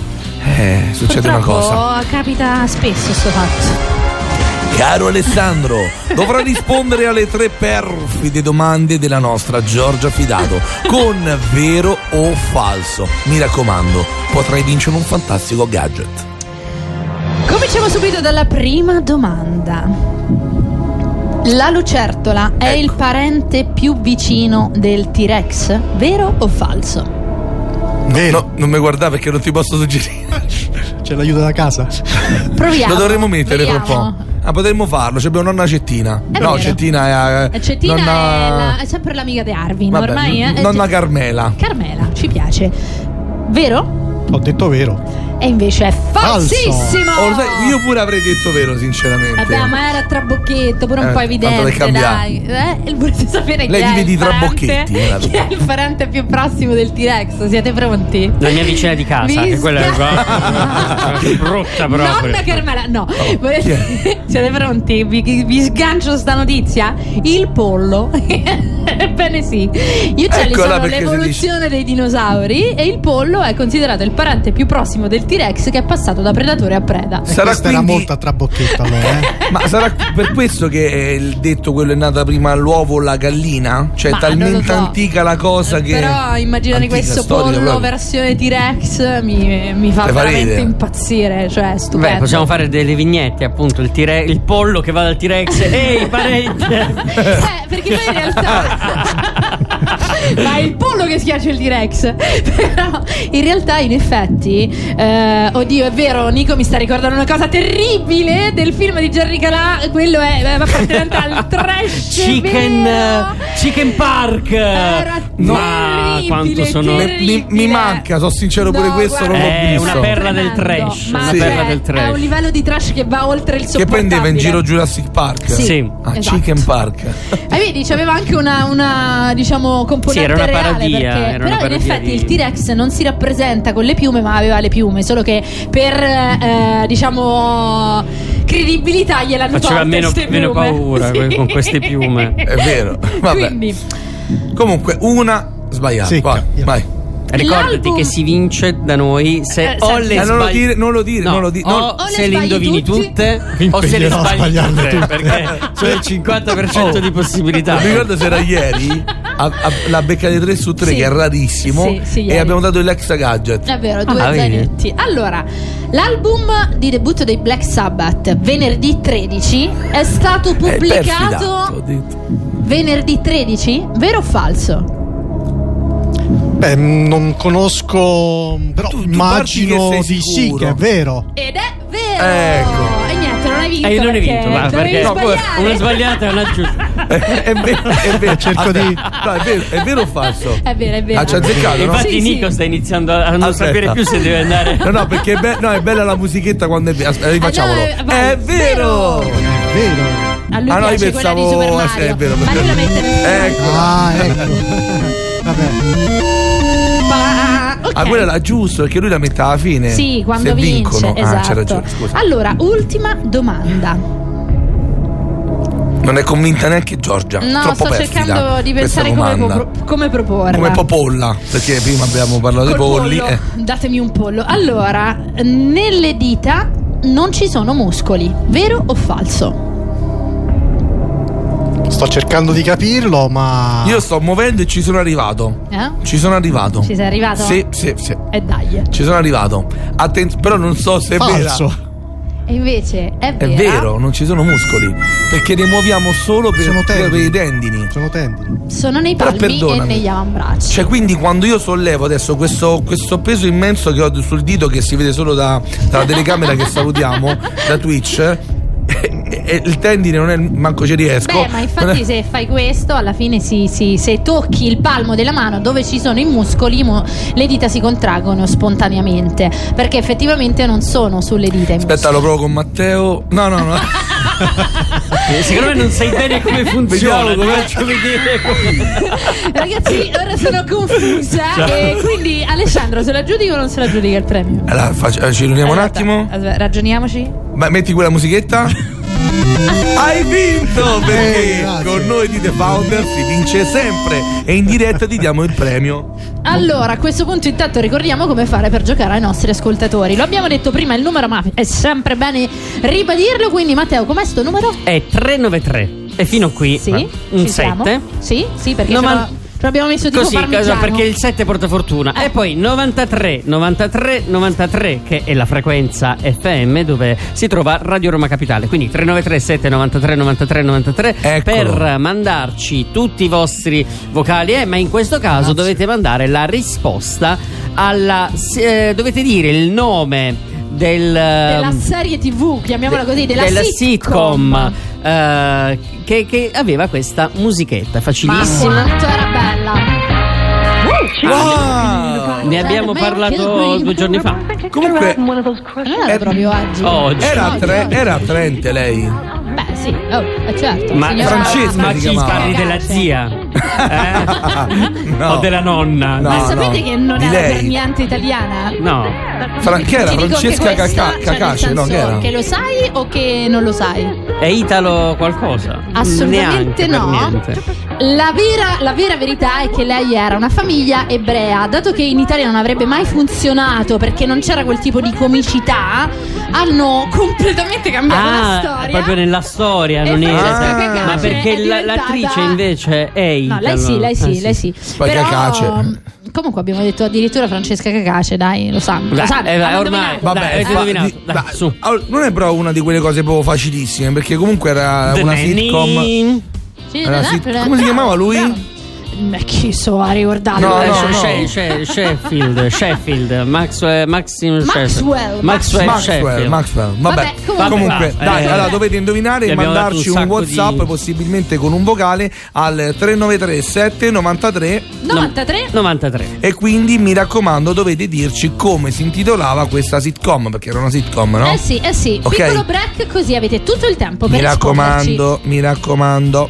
Speaker 3: eh, succede una
Speaker 1: Purtroppo
Speaker 3: cosa.
Speaker 1: capita spesso sto fatto.
Speaker 3: Caro Alessandro, dovrà rispondere alle tre perfide domande della nostra Giorgia Fidato con vero o falso. Mi raccomando, potrai vincere un fantastico gadget.
Speaker 1: Cominciamo subito dalla prima domanda. La lucertola è
Speaker 3: Ecco.
Speaker 1: il parente più vicino del T-Rex, vero o falso?
Speaker 4: Vero,
Speaker 3: No, non mi guardare perché non ti posso suggerire. (laughs)
Speaker 4: c'è l'aiuto da casa.
Speaker 1: Proviamo.
Speaker 3: Lo dovremmo mettere tra un po'. Ah, potremmo farlo. C'è abbiamo nonna Cettina.
Speaker 1: È
Speaker 3: no,
Speaker 1: vero.
Speaker 3: Cettina è.
Speaker 1: Eh, Cettina
Speaker 3: nonna...
Speaker 1: è, la- è sempre l'amica di Arvin,
Speaker 3: Vabbè,
Speaker 1: ormai eh?
Speaker 3: n- Nonna
Speaker 1: Eh,
Speaker 3: Carmela.
Speaker 1: Carmela, ci piace. Vero?
Speaker 4: Ho detto vero.
Speaker 1: E invece è falsissimo.
Speaker 3: Oh, sai, io pure avrei detto vero, sinceramente.
Speaker 1: Vabbè, ma era trabocchetto, pure un
Speaker 3: Eh,
Speaker 1: po'
Speaker 3: tanto
Speaker 1: evidente, dai. Eh, volete sapere
Speaker 3: Lei
Speaker 1: chi
Speaker 3: vive
Speaker 1: è
Speaker 3: di
Speaker 1: il parente-
Speaker 3: trabocchetti,
Speaker 1: Chi è il parente più prossimo del T-Rex? Siete pronti?
Speaker 2: La mia vicina di casa,
Speaker 1: Vi
Speaker 2: che quella è brutta proprio.
Speaker 1: Nonna Carmela, no.
Speaker 3: È? (laughs)
Speaker 1: Siete pronti? Vi, vi sgancio sta notizia? Il pollo. (laughs) Ebbene sì. Gli uccelli
Speaker 3: Eccola
Speaker 1: sono l'evoluzione dei dinosauri e il pollo è considerato il parente più prossimo del T-Rex che è passato da predatore a preda.
Speaker 4: E
Speaker 3: Sarà
Speaker 4: questa era
Speaker 3: quindi-
Speaker 4: molto a trabocchetto allora, eh. (laughs)
Speaker 3: Ma sarà per questo che è il detto quello è nata prima l'uovo o la gallina? Cioè,
Speaker 1: Ma
Speaker 3: è talmente
Speaker 1: so.
Speaker 3: antica la cosa che.
Speaker 1: Però immaginare
Speaker 3: Antica,
Speaker 1: questo
Speaker 3: storica
Speaker 1: pollo
Speaker 3: proprio.
Speaker 1: versione T-Rex mi, mi fa
Speaker 3: Te fa
Speaker 1: veramente
Speaker 3: ridere.
Speaker 1: impazzire. Cioè, stupendo.
Speaker 2: Beh, possiamo fare delle vignette, appunto, il, tire- il pollo che va dal T-Rex. Ehi, (laughs) parente!
Speaker 1: Eh, perché poi in realtà. (laughs) Ma è il pollo che schiaccia il T-Rex. (laughs) Però in realtà, in effetti, eh, oddio, è vero, Nico mi sta ricordando una cosa terribile del film di Jerry Calà. Quello è eh, appartenente al (laughs) trash.
Speaker 2: Chicken, eh, Chicken Park!
Speaker 1: Era
Speaker 2: Ma
Speaker 1: terribile,
Speaker 2: quanto sono.
Speaker 3: Mi,
Speaker 1: terribile.
Speaker 3: mi- mi manca, sono sincero, pure
Speaker 1: No,
Speaker 3: questo non
Speaker 1: guarda,
Speaker 3: l'ho
Speaker 2: È
Speaker 3: visto.
Speaker 2: una perla del trash,
Speaker 1: Ma
Speaker 2: una
Speaker 1: cioè,
Speaker 2: perla del trash.
Speaker 1: È un livello di trash che va oltre il
Speaker 3: Che
Speaker 1: sopportabile.
Speaker 3: prendeva in giro Jurassic Park?
Speaker 1: Sì.
Speaker 2: Sì.
Speaker 3: Ah,
Speaker 1: Esatto.
Speaker 3: Chicken Park.
Speaker 1: E vedi, c'aveva anche una, una, diciamo componente
Speaker 2: Sì, era una
Speaker 1: reale
Speaker 2: parodia,
Speaker 1: perché,
Speaker 2: era una
Speaker 1: però in
Speaker 2: parodia
Speaker 1: effetti
Speaker 2: di-
Speaker 1: il T-Rex non si rappresenta con le piume, ma aveva le piume, solo che per eh, diciamo credibilità gliel'hanno
Speaker 2: Faceva meno- meno paura con (laughs) queste piume.
Speaker 3: È vero. Vabbè.
Speaker 1: Quindi
Speaker 3: Comunque, una sbagliata.
Speaker 4: Via.
Speaker 3: vai.
Speaker 2: Ricordati
Speaker 1: L'album-
Speaker 2: che si vince da noi se
Speaker 1: Eh,
Speaker 2: o le
Speaker 3: Eh, non lo
Speaker 2: sbagli-
Speaker 3: dire, non lo dire,
Speaker 2: No,
Speaker 3: non lo dire.
Speaker 2: o
Speaker 3: non-
Speaker 1: O le
Speaker 2: se le
Speaker 1: sbagli
Speaker 2: indovini
Speaker 1: tutti.
Speaker 2: tutte o se le sbagli tutte
Speaker 4: tutte.
Speaker 2: perché c'è il 50% di possibilità.
Speaker 3: Mi ricordo se era ieri. a- a- la beccate 3 su 3,
Speaker 1: Sì.
Speaker 3: che è rarissimo.
Speaker 1: Sì, sì,
Speaker 3: e abbiamo dato l'extra gadget.
Speaker 1: È vero, due
Speaker 2: Ah, vedi?
Speaker 1: zainetti. Allora, l'album di debutto dei Black Sabbath, venerdì 13, è stato
Speaker 3: È
Speaker 1: pubblicato
Speaker 3: detto.
Speaker 1: venerdì 13? Vero o falso?
Speaker 4: Beh, non conosco, però
Speaker 3: Tu- tu
Speaker 4: immagino di sì, che è vero.
Speaker 1: Ed è vero!
Speaker 3: Ecco.
Speaker 1: E niente, non hai vinto.
Speaker 2: E io non hai
Speaker 1: perché
Speaker 2: vinto,
Speaker 1: dovevi
Speaker 2: perché
Speaker 3: No,
Speaker 2: una sbagliata e una giusta. (laughs)
Speaker 3: è, è vero, è vero. (laughs)
Speaker 4: Cerco
Speaker 3: Aspetta,
Speaker 4: di-
Speaker 3: no, è vero, è vero o falso? (laughs)
Speaker 1: È vero, è vero.
Speaker 3: Ah, ci ha azzeccato, no?
Speaker 2: Infatti,
Speaker 1: Sì, sì.
Speaker 2: Nico sta iniziando a non
Speaker 3: Aspetta.
Speaker 2: sapere più se deve andare.
Speaker 3: No, no, perché è, be- no, è bella la musichetta quando è vero. Aspetta, rifacciamolo.
Speaker 1: Eh, no,
Speaker 3: è vero!
Speaker 1: Vero.
Speaker 4: È vero.
Speaker 1: A lui
Speaker 3: Ah, no, io
Speaker 1: quella di
Speaker 3: pensavo-
Speaker 1: Super
Speaker 3: eh,
Speaker 1: Mario.
Speaker 3: sì, è vero,
Speaker 1: ma lui la mette
Speaker 3: Ecco.
Speaker 4: Ah, ecco. Vabbè.
Speaker 1: Pa- ok.
Speaker 3: Ah, quella era giusto, perché lui la mette alla fine.
Speaker 1: Sì, quando
Speaker 3: se
Speaker 1: vince,
Speaker 3: vincono.
Speaker 1: esatto.
Speaker 3: Ah, c'è ragione, scusa.
Speaker 1: Allora, ultima domanda.
Speaker 3: Non è convinta neanche Giorgia.
Speaker 1: No,
Speaker 3: Troppo
Speaker 1: sto
Speaker 3: perfida
Speaker 1: cercando di pensare come, pro- come proporla.
Speaker 3: Come popolla, perché prima abbiamo parlato dei
Speaker 1: Col
Speaker 3: polli.
Speaker 1: pollo.
Speaker 3: eh.
Speaker 1: Datemi un pollo. Allora, nelle dita non ci sono muscoli, vero o falso?
Speaker 4: Sto cercando di capirlo, ma.
Speaker 3: Io sto muovendo e ci sono arrivato.
Speaker 1: Eh?
Speaker 3: Ci sono arrivato.
Speaker 1: Ci sei arrivato?
Speaker 3: Sì, sì, sì.
Speaker 1: E dai.
Speaker 3: Ci sono arrivato. Atten- però non so se è vera.
Speaker 4: Falso.
Speaker 1: E invece è
Speaker 3: È
Speaker 1: vera.
Speaker 3: vero, non ci sono muscoli. Perché ne muoviamo solo per,
Speaker 4: Sono
Speaker 3: per i tendini.
Speaker 4: Sono tendini.
Speaker 1: Sono nei palmi e negli avambracci.
Speaker 3: Cioè, quindi quando io sollevo adesso questo, questo peso immenso che ho sul dito, che si vede solo da- dalla telecamera che salutiamo, da Twitch, e, e il tendine non è manco ci riesco.
Speaker 1: Beh, ma infatti se fai questo, alla fine si, si- se tocchi il palmo della mano dove ci sono i muscoli, mo- le dita si contraggono spontaneamente. Perché effettivamente non sono sulle dita
Speaker 3: Aspetta,
Speaker 1: muscoli.
Speaker 3: lo provo con Matteo. No, no, no.
Speaker 2: Eh, Secondo me non sai bene come funziona.
Speaker 3: Vediamo
Speaker 2: faccio vedere.
Speaker 1: Ragazzi, ora sono confusa. E quindi Alessandro, se la giudica o non se la giudica il premio?
Speaker 3: Allora, faccio- eh, ci riuniamo un
Speaker 1: Aspetta,
Speaker 3: attimo.
Speaker 1: aspetta, ragioniamoci.
Speaker 3: Ma metti quella musichetta. Hai vinto perché
Speaker 4: Eh,
Speaker 3: con noi di The Founder si vince sempre e in diretta ti diamo il premio.
Speaker 1: Allora, a questo punto intanto ricordiamo come fare per giocare ai nostri ascoltatori. Lo abbiamo detto prima, il numero ma è sempre bene ribadirlo, quindi Matteo, com'è sto numero?
Speaker 2: È 393. E fino qui
Speaker 1: Sì,
Speaker 2: un
Speaker 1: ci siamo?
Speaker 2: 7.
Speaker 1: Sì, sì, perché
Speaker 2: No,
Speaker 1: ce
Speaker 2: ma-
Speaker 1: lo, l'abbiamo messo tipo
Speaker 2: Così,
Speaker 1: parmigiano.
Speaker 2: cosa, perché il 7 porta fortuna.
Speaker 1: Eh.
Speaker 2: E poi 93, 93, 93, che è la frequenza FM dove si trova Radio Roma Capitale. Quindi 393 7 93 93 93
Speaker 3: Eccolo.
Speaker 2: per mandarci tutti i vostri vocali. Eh, ma in questo caso dovete mandare la risposta alla. eh, dovete dire il nome del.
Speaker 1: della
Speaker 2: ehm,
Speaker 1: serie TV, chiamiamola così, della,
Speaker 2: sitcom, eh, che, che aveva questa musichetta
Speaker 1: Ma
Speaker 2: facilissima.
Speaker 1: quanto era bella!
Speaker 3: Wow!
Speaker 2: Ne abbiamo parlato due giorni fa.
Speaker 3: Comunque
Speaker 1: Non era proprio oggi.
Speaker 2: Oggi.
Speaker 3: era, a tre- era a Trente lei.
Speaker 1: Beh, sì, oh, eh, certo.
Speaker 2: Ma
Speaker 1: signora-
Speaker 3: Francesca
Speaker 2: ma
Speaker 3: si
Speaker 2: chi
Speaker 3: chiamava.
Speaker 2: parli della zia? Eh?
Speaker 3: No.
Speaker 2: O della nonna?
Speaker 3: No.
Speaker 1: Ma sapete che non
Speaker 3: di
Speaker 1: era
Speaker 3: lei.
Speaker 1: per niente italiana?
Speaker 2: No.
Speaker 3: Fra- che era
Speaker 1: Ti dico che
Speaker 3: Francesca
Speaker 1: questa,
Speaker 3: Caca-
Speaker 1: cioè, nel
Speaker 3: Cacace, no?
Speaker 1: senso
Speaker 3: Che era?
Speaker 1: che lo sai o che non lo sai?
Speaker 2: È Italo qualcosa?
Speaker 1: Assolutamente
Speaker 2: Neanche per
Speaker 1: no.
Speaker 2: niente.
Speaker 1: La vera, la vera verità è che lei era una famiglia ebrea. Dato che in Italia non avrebbe mai funzionato perché non c'era quel tipo di comicità, hanno completamente cambiato la
Speaker 2: Ah,
Speaker 1: storia.
Speaker 2: proprio nella storia,
Speaker 1: E
Speaker 2: non era.
Speaker 1: Francesca
Speaker 3: Ah.
Speaker 1: Cacace
Speaker 2: Ma perché la-
Speaker 1: diventata-
Speaker 2: l'attrice invece è
Speaker 1: No,
Speaker 2: Italo.
Speaker 1: lei sì, lei sì,
Speaker 2: Eh,
Speaker 1: lei sì.
Speaker 3: Poi
Speaker 1: Però,
Speaker 3: Cacace.
Speaker 1: Comunque abbiamo detto addirittura Francesca Cacace, dai, lo sanno.
Speaker 2: Dai,
Speaker 1: lo sanno,
Speaker 2: eh, ormai-
Speaker 1: indovinato.
Speaker 2: Dai,
Speaker 3: di-
Speaker 2: dai,
Speaker 3: dai,
Speaker 2: su.
Speaker 3: non è però una di quelle cose proprio facilissime, perché comunque era
Speaker 2: The
Speaker 3: una
Speaker 2: Nanny.
Speaker 3: sitcom. Sit-
Speaker 1: bravo,
Speaker 3: come si chiamava lui?
Speaker 1: Ma chi so a ricordarlo?
Speaker 3: No, no, no.
Speaker 2: She- She- Sheffield, Sheffield, Maxwell, Maxim
Speaker 1: Maxwell.
Speaker 2: Maxwell,
Speaker 3: Maxwell. Maxwell. Vabbè,
Speaker 1: Vabbè, comunque-
Speaker 3: comunque,
Speaker 2: Vabbè,
Speaker 3: dai,
Speaker 2: eh,
Speaker 3: allora
Speaker 2: eh.
Speaker 3: dovete indovinare e mandarci
Speaker 2: un
Speaker 3: un, WhatsApp,
Speaker 2: di-
Speaker 3: possibilmente con un vocale al 393 793
Speaker 1: 93?
Speaker 2: 93.
Speaker 3: e quindi mi raccomando dovete dirci come si intitolava questa sitcom, perché era una sitcom, no?
Speaker 1: Eh sì, eh sì.
Speaker 3: Ok.
Speaker 1: Piccolo break così avete tutto il tempo per
Speaker 3: mi raccomando, mi raccomando.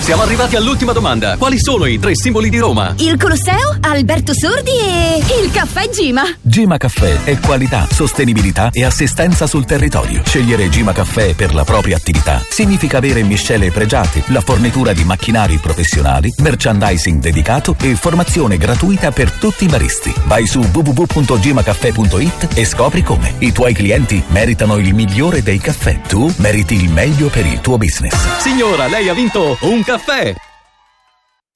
Speaker 8: Siamo arrivati all'ultima domanda. Quali sono i tre simboli di Roma?
Speaker 9: Il Colosseo, Alberto Sordi e il caffè Gima.
Speaker 10: Gima Caffè è qualità, sostenibilità e assistenza sul territorio. Scegliere Gima Caffè per la propria attività significa avere miscele pregiate, la fornitura di macchinari professionali, merchandising dedicato e formazione gratuita per tutti i baristi. Vai su www.gimacaffè.it e scopri come. I tuoi clienti meritano il migliore dei caffè. Tu meriti il meglio per il tuo business.
Speaker 8: Signora, lei ha vinto un caffè.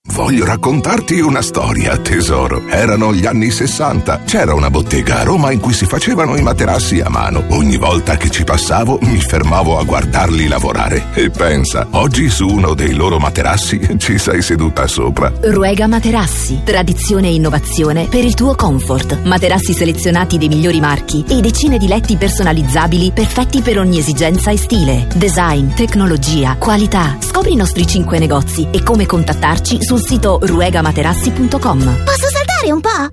Speaker 11: Voglio raccontarti una storia, tesoro. Erano gli anni 60. C'era una bottega a Roma in cui si facevano i materassi a mano. Ogni volta che ci passavo mi fermavo a guardarli lavorare. E pensa, oggi su uno dei loro materassi ci sei seduta sopra.
Speaker 9: Ruega Materassi. Tradizione e innovazione per il tuo comfort. Materassi selezionati dei migliori marchi e decine di letti personalizzabili perfetti per ogni esigenza e stile. Design, tecnologia, qualità. Scopri i nostri cinque negozi e come contattarci sul sito ruegamaterassi.com.
Speaker 12: Posso saltare un po'?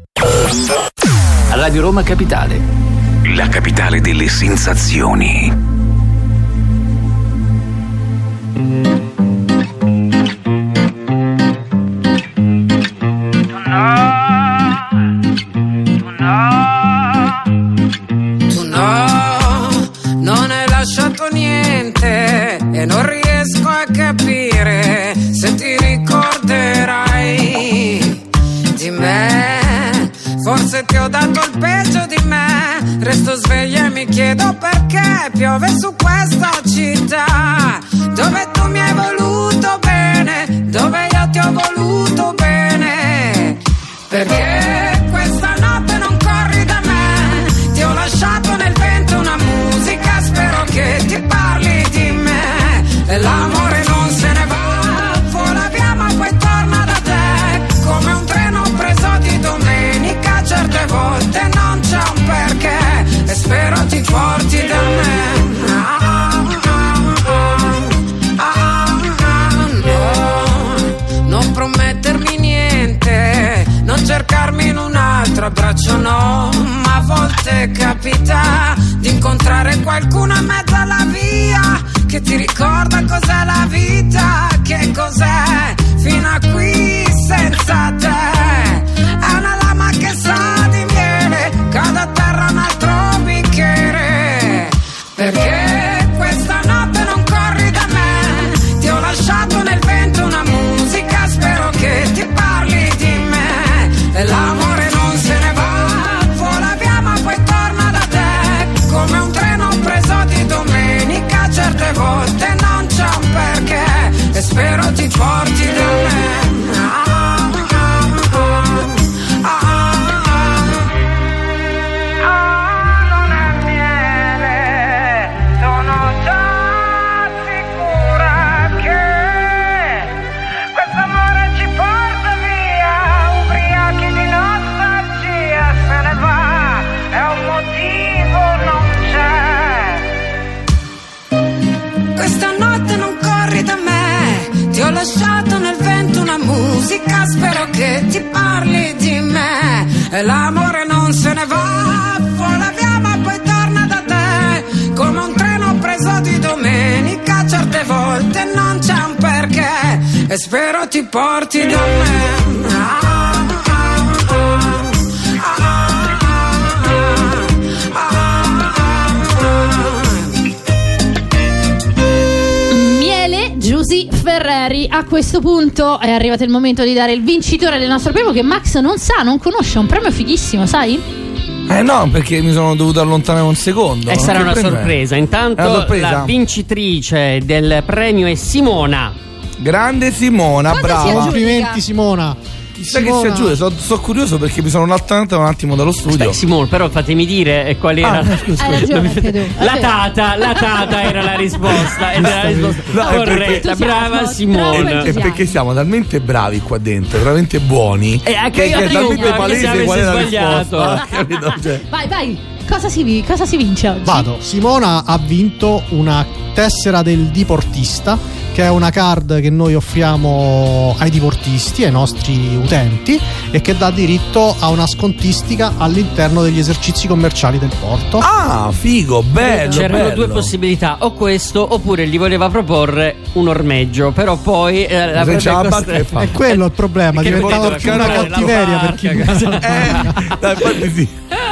Speaker 10: Radio Roma Capitale.
Speaker 6: La capitale delle sensazioni.
Speaker 13: Lasciato nel vento una musica spero che ti parli di me. E l'amore non se ne va, vola via ma poi torna da te. Come un treno preso di domenica, certe volte non c'è un perché. E spero ti porti da me.
Speaker 1: Ferreri. A questo punto è arrivato il momento di dare il vincitore del nostro premio che Max non sa, non conosce. Un premio fighissimo, sai?
Speaker 3: Eh no, perché mi sono dovuto allontanare un secondo.
Speaker 2: E sarà una
Speaker 3: è?
Speaker 2: sorpresa.
Speaker 3: È una
Speaker 2: Intanto
Speaker 3: sorpresa?
Speaker 2: la vincitrice del premio è Simona.
Speaker 3: Grande Simona,
Speaker 1: si
Speaker 3: brava.
Speaker 4: Complimenti Simona.
Speaker 3: Chissà che
Speaker 4: Simona-
Speaker 3: si aggiunge, sono so curioso perché mi sono allontanato un attimo dallo studio.
Speaker 2: Beh, Simone, però fatemi dire eh, qual era.
Speaker 3: Ah, no, scusa,
Speaker 1: Hai ragione anche.
Speaker 2: La tata, la tata era la risposta. Era la risposta
Speaker 3: No,
Speaker 2: corretta,
Speaker 1: perché-
Speaker 2: brava
Speaker 3: E,
Speaker 2: Simone.
Speaker 3: e perché siamo talmente bravi qua dentro, veramente buoni.
Speaker 2: E anche
Speaker 3: che,
Speaker 2: io
Speaker 3: che è talmente
Speaker 2: anche se
Speaker 3: palese qual è la
Speaker 2: sbagliato.
Speaker 3: risposta. (laughs) Cioè,
Speaker 1: Vai, vai. Cosa si, cosa si vince oggi?
Speaker 4: Vado. Simona ha vinto una tessera del diportista, che è una card che noi offriamo ai diportisti, ai nostri utenti, e che dà diritto a una scontistica all'interno degli esercizi commerciali del porto.
Speaker 3: Ah, figo, bello.
Speaker 2: C'erano
Speaker 3: bello.
Speaker 2: due possibilità, o questo oppure gli voleva proporre un ormeggio, però poi eh,
Speaker 3: la
Speaker 2: costretto-
Speaker 3: fa?
Speaker 4: È quello il problema,
Speaker 2: Che
Speaker 4: diventava più una cattiveria per chi (laughs)
Speaker 3: Eh, dai, infatti sì.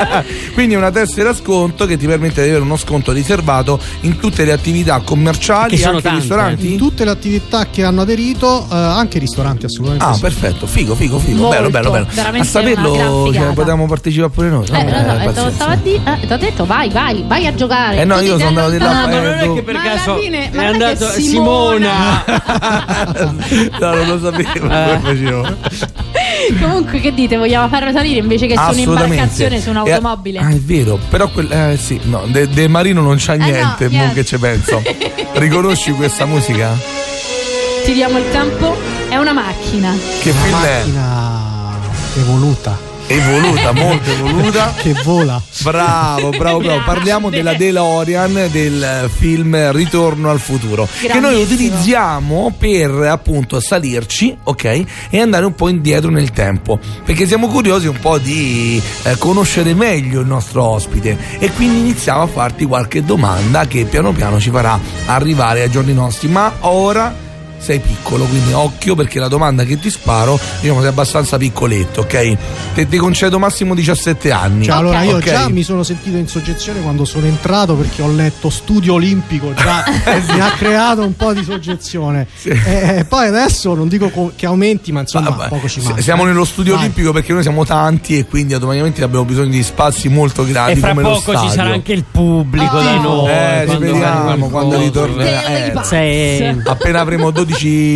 Speaker 3: (laughs) Quindi una tessera sconto che ti permette di avere uno sconto riservato in tutte le attività commerciali
Speaker 2: Che
Speaker 3: e
Speaker 2: sono
Speaker 3: anche i
Speaker 2: tante.
Speaker 3: ristoranti.
Speaker 4: in tutte le attività che hanno aderito, eh, anche i ristoranti assolutamente.
Speaker 3: Ah,
Speaker 4: sì.
Speaker 3: perfetto, figo, figo, figo.
Speaker 1: Molto,
Speaker 3: bello, bello, bello.
Speaker 1: veramente
Speaker 3: A saperlo
Speaker 1: una
Speaker 3: cioè, potevamo partecipare pure noi. no?
Speaker 1: Eh, lo so, eh, te lo
Speaker 3: pazienza.
Speaker 1: stavo a dire. Eh, ti ho detto, vai, vai, vai a giocare.
Speaker 3: Eh no, io sono andato di là,
Speaker 2: No,
Speaker 3: eh,
Speaker 2: ma non è che per caso
Speaker 1: fine-
Speaker 2: è andato Simona. (laughs)
Speaker 3: no, non lo sapevo. come facevo. (laughs)
Speaker 1: Comunque, che dite? Vogliamo farlo salire invece che su
Speaker 3: Assolutamente.
Speaker 1: un'imbarcazione, su un'automobile?
Speaker 3: Eh, ah, è vero, però quel, eh, sì, no, De, De Marino non c'ha
Speaker 1: no,
Speaker 3: niente, mo
Speaker 1: niente.
Speaker 3: che ci penso. (laughs) Riconosci questa musica?
Speaker 1: Ti diamo il tempo? È una macchina.
Speaker 3: Che film è?
Speaker 4: Macchina evoluta
Speaker 3: Evoluta, molto evoluta. (laughs)
Speaker 4: che vola.
Speaker 3: Bravo, bravo, bravo. Parliamo della DeLorean del film Ritorno al futuro. Che noi utilizziamo per appunto salirci, ok? E andare un po' indietro nel tempo. Perché siamo curiosi un po' di eh, conoscere meglio il nostro ospite. E quindi iniziamo a farti qualche domanda che piano piano ci farà arrivare ai giorni nostri. Ma ora sei piccolo, quindi occhio perché la domanda che ti sparo, diciamo, sei abbastanza piccoletto, ok? Te, ti concedo massimo 17 anni.
Speaker 4: Cioè, allora io
Speaker 3: Ok.
Speaker 4: già mi sono sentito in soggezione quando sono entrato perché ho letto studio olimpico, già (laughs) mi ha creato un po' di soggezione. E poi adesso non dico co- che aumenti, ma insomma
Speaker 3: Vabbè,
Speaker 4: poco ci manca.
Speaker 3: Siamo nello studio
Speaker 4: Vai.
Speaker 3: olimpico perché noi siamo tanti e quindi automaticamente abbiamo bisogno di spazi molto grandi
Speaker 2: E fra
Speaker 3: come lo
Speaker 2: poco ci
Speaker 3: stadio.
Speaker 2: sarà anche il pubblico
Speaker 1: Oh.
Speaker 2: da noi.
Speaker 3: Eh,
Speaker 2: quando
Speaker 3: speriamo quando ritornerà. Eh.
Speaker 2: Sì.
Speaker 3: appena avremo 12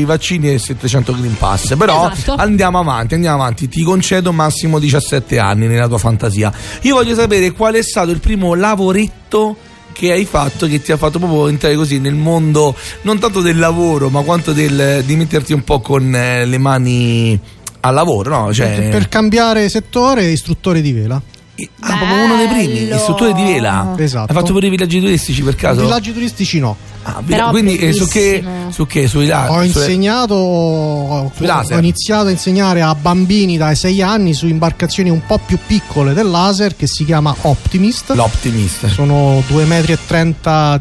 Speaker 3: vaccini e 700 green pass però
Speaker 1: Esatto.
Speaker 3: andiamo avanti andiamo avanti ti concedo massimo 17 anni nella tua fantasia io voglio sapere qual è stato il primo lavoretto che hai fatto che ti ha fatto proprio entrare così nel mondo non tanto del lavoro ma quanto del, di metterti un po' con eh, le mani al lavoro no? Cioè,
Speaker 4: Per cambiare settore, istruttore di vela.
Speaker 3: Ah, proprio uno dei primi istruttore di vela
Speaker 4: Esatto.
Speaker 3: hai fatto pure i villaggi turistici per caso?
Speaker 4: Villaggi turistici no.
Speaker 3: Ah,
Speaker 1: Però
Speaker 3: quindi eh, su che, su che sui là-
Speaker 4: Ho insegnato, ho,
Speaker 3: Sui laser.
Speaker 4: ho iniziato a insegnare a bambini dai 6 anni su imbarcazioni un po' più piccole del laser che si chiama Optimist.
Speaker 3: l'Optimist
Speaker 4: Sono 2,30 metri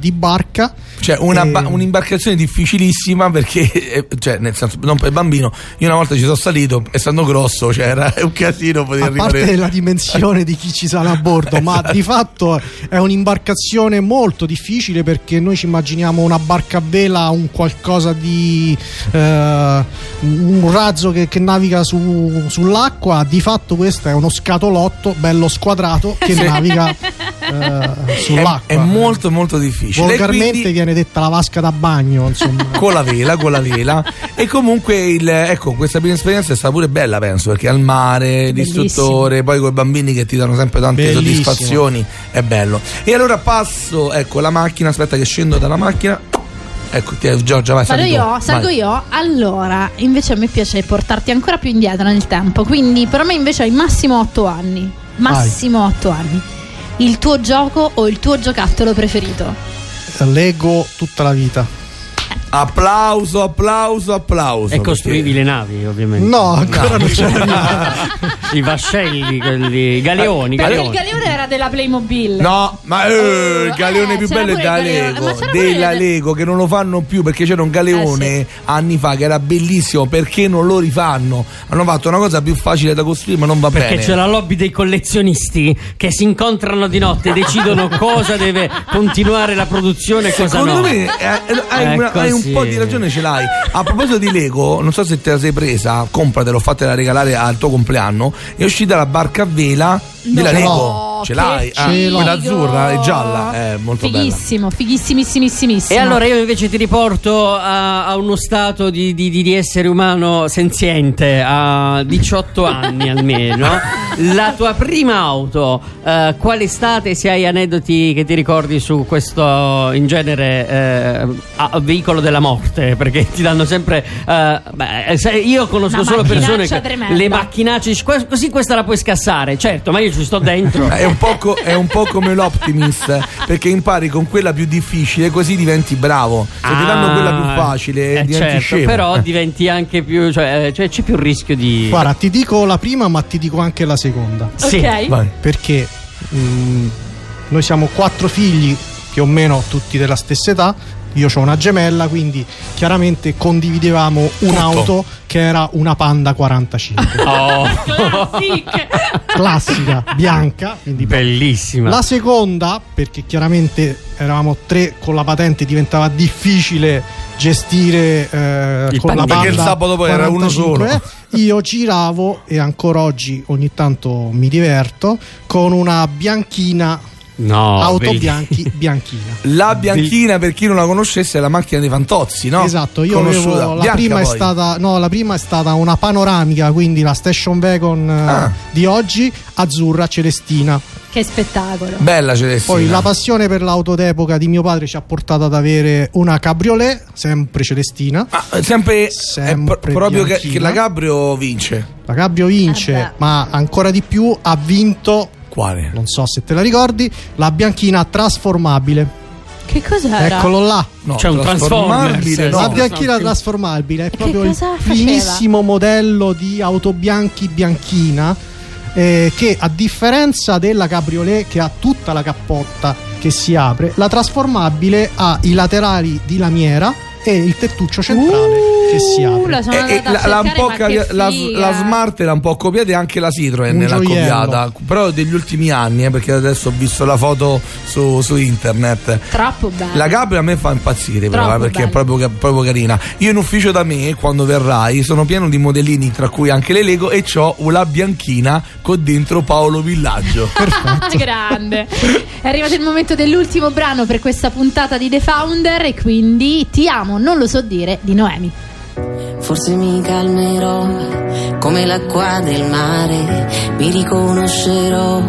Speaker 4: di barca.
Speaker 3: Cioè, una
Speaker 4: E-
Speaker 3: ba- un'imbarcazione difficilissima perché, eh, cioè, nel senso, non per bambino. Io una volta ci sono salito, essendo grosso, cioè, era un casino poter
Speaker 4: a parte
Speaker 3: arrivare.
Speaker 4: la dimensione di chi ci sale a bordo, ma di fatto è un'imbarcazione molto difficile perché noi ci immaginiamo una barca a vela, un qualcosa di eh, un razzo che, che naviga su- sull'acqua. Di fatto, questo è uno scatolotto bello squadrato che naviga eh,
Speaker 3: È,
Speaker 4: sull'acqua.
Speaker 3: è molto, molto difficile.
Speaker 4: Volgarmente
Speaker 3: quindi-
Speaker 4: viene detta la vasca da bagno, insomma. (laughs)
Speaker 3: con la vela, con la vela. e comunque, il, ecco, questa prima esperienza è stata pure bella, penso, perché al mare,
Speaker 1: Bellissimo.
Speaker 3: l'istruttore, poi con i bambini che ti danno sempre tante
Speaker 4: Bellissimo.
Speaker 3: soddisfazioni. È bello. E allora passo, ecco, la macchina, aspetta che scendo dalla macchina. Ecco, ti- Giorgia, vai,
Speaker 1: Vado
Speaker 3: sali tu.
Speaker 1: io, salgo
Speaker 3: Vai.
Speaker 1: io. Allora, invece a me piace portarti ancora più indietro nel tempo. Quindi per me invece hai massimo 8 anni. Massimo 8 anni. Il tuo gioco o il tuo giocattolo preferito?
Speaker 4: Leggo tutta la vita.
Speaker 3: Applauso, applauso, applauso.
Speaker 2: E costruivi le navi, ovviamente.
Speaker 4: No, ancora non c'era (laughs)
Speaker 2: I vascelli, quelli, i galeoni,
Speaker 1: Perché il
Speaker 2: galeoni.
Speaker 1: galeone era della Playmobil.
Speaker 3: No, ma eh, il galeone più
Speaker 1: c'era
Speaker 3: bello è da
Speaker 1: il
Speaker 3: Lego, della
Speaker 1: pure-
Speaker 3: Lego che non lo fanno più perché c'era un galeone anni fa che era bellissimo, perché non lo rifanno? Hanno fatto una cosa più facile da costruire, ma non va
Speaker 2: Perché
Speaker 3: bene.
Speaker 2: c'è la lobby dei collezionisti che si incontrano di notte e decidono (laughs) cosa deve continuare la produzione e cosa
Speaker 3: Secondo
Speaker 2: no.
Speaker 3: me eh, eh, hai, una- hai un
Speaker 2: così.
Speaker 3: po' di ragione, ce l'hai. A proposito di Lego, non so se te la sei presa, compratela, fatela regalare al tuo compleanno. È uscita la barca a vela
Speaker 1: No,
Speaker 3: Lego. Ce
Speaker 1: che
Speaker 3: l'hai? Ah, quella azzurra e gialla, è molto bella.
Speaker 1: Fighissimo, fighissimissimissimo.
Speaker 2: E allora io invece ti riporto a, a uno stato di, di- di- di essere umano senziente a 18 (laughs) anni almeno. La tua prima auto, eh, qual è stata e se hai aneddoti che ti ricordi su questo in genere eh, a- veicolo della morte? Perché ti danno sempre. eh, beh, se- io conosco
Speaker 1: Una
Speaker 2: solo persone che
Speaker 1: tremenda.
Speaker 2: le macchinacce dici, "Que- così questa la puoi scassare, certo, ma io ci sto dentro. (laughs)
Speaker 3: È un, po co- è un po' come l'Optimist perché impari con quella più difficile così diventi bravo se ti danno quella più facile
Speaker 2: eh,
Speaker 3: diventi
Speaker 2: certo,
Speaker 3: scemo
Speaker 2: però diventi anche più cioè, eh, cioè, c'è più rischio di
Speaker 4: Guarda, ti dico la prima, ma ti dico anche la seconda.
Speaker 2: Sì.
Speaker 1: Ok.
Speaker 3: Vai.
Speaker 4: Perché mm, noi siamo quattro figli, più o meno tutti della stessa età. Io ho una gemella, quindi chiaramente condividevamo un'auto che era una Panda 45. (laughs)
Speaker 2: Oh,
Speaker 1: Classic.
Speaker 4: classica, bianca. Quindi
Speaker 2: bellissima.
Speaker 4: La seconda, perché chiaramente eravamo tre con la patente, diventava difficile gestire eh,
Speaker 2: Il
Speaker 4: con la. Panda
Speaker 3: Perché il sabato poi era uno
Speaker 4: 45,
Speaker 3: solo.
Speaker 4: Io giravo e ancora oggi ogni tanto mi diverto con una bianchina,
Speaker 2: no,
Speaker 4: auto bianchi, (laughs) bianchina.
Speaker 3: la bianchina per chi non la conoscesse è la macchina dei Fantozzi no?
Speaker 4: Esatto, io
Speaker 3: Conosciuta.
Speaker 4: avevo, la
Speaker 3: Bianca
Speaker 4: prima è stata no, la prima è stata una panoramica, quindi la station wagon eh,
Speaker 3: Ah.
Speaker 4: di oggi, azzurra celestina.
Speaker 1: Che spettacolo.
Speaker 3: bella Celestina
Speaker 4: Poi la passione per l'auto d'epoca di mio padre ci ha portato ad avere una cabriolet, sempre celestina.
Speaker 3: Ah, sempre,
Speaker 4: Sempre
Speaker 3: è pro- proprio che,
Speaker 4: bianchina.
Speaker 3: che la Cabrio vince
Speaker 4: La Cabrio vince,
Speaker 1: Eh
Speaker 4: ma ancora di più ha vinto,
Speaker 3: quale?
Speaker 4: non so se te la ricordi, la bianchina trasformabile.
Speaker 1: Che cos'era?
Speaker 4: Eccolo là.
Speaker 3: No,
Speaker 2: C'è un
Speaker 3: trasformabile, no.
Speaker 4: la bianchina trasformabile è proprio il primissimo modello di auto bianchi bianchina eh, che a differenza della cabriolet che ha tutta la cappotta che si apre, la trasformabile ha i laterali di lamiera e il tettuccio centrale che si
Speaker 1: Uh,
Speaker 4: apre.
Speaker 1: la
Speaker 3: Eh, eh, la, capi-
Speaker 1: che
Speaker 3: la, la Smart l'ha un po' copiata e anche la Citroen l'ha copiata però degli ultimi anni eh, perché adesso ho visto la foto su, su internet
Speaker 1: Troppo bello.
Speaker 3: La Gabri a me fa impazzire però, eh, perché è
Speaker 1: bello.
Speaker 3: proprio, ca- proprio carina. Io in ufficio da me, quando verrai, sono pieno di modellini, tra cui anche le Lego, e ho una bianchina con dentro Paolo Villaggio. (laughs)
Speaker 1: Grande. È arrivato il momento dell'ultimo brano per questa puntata di The Founder e quindi Ti amo, non lo so dire di Noemi.
Speaker 6: Forse mi calmerò come l'acqua del mare, mi riconoscerò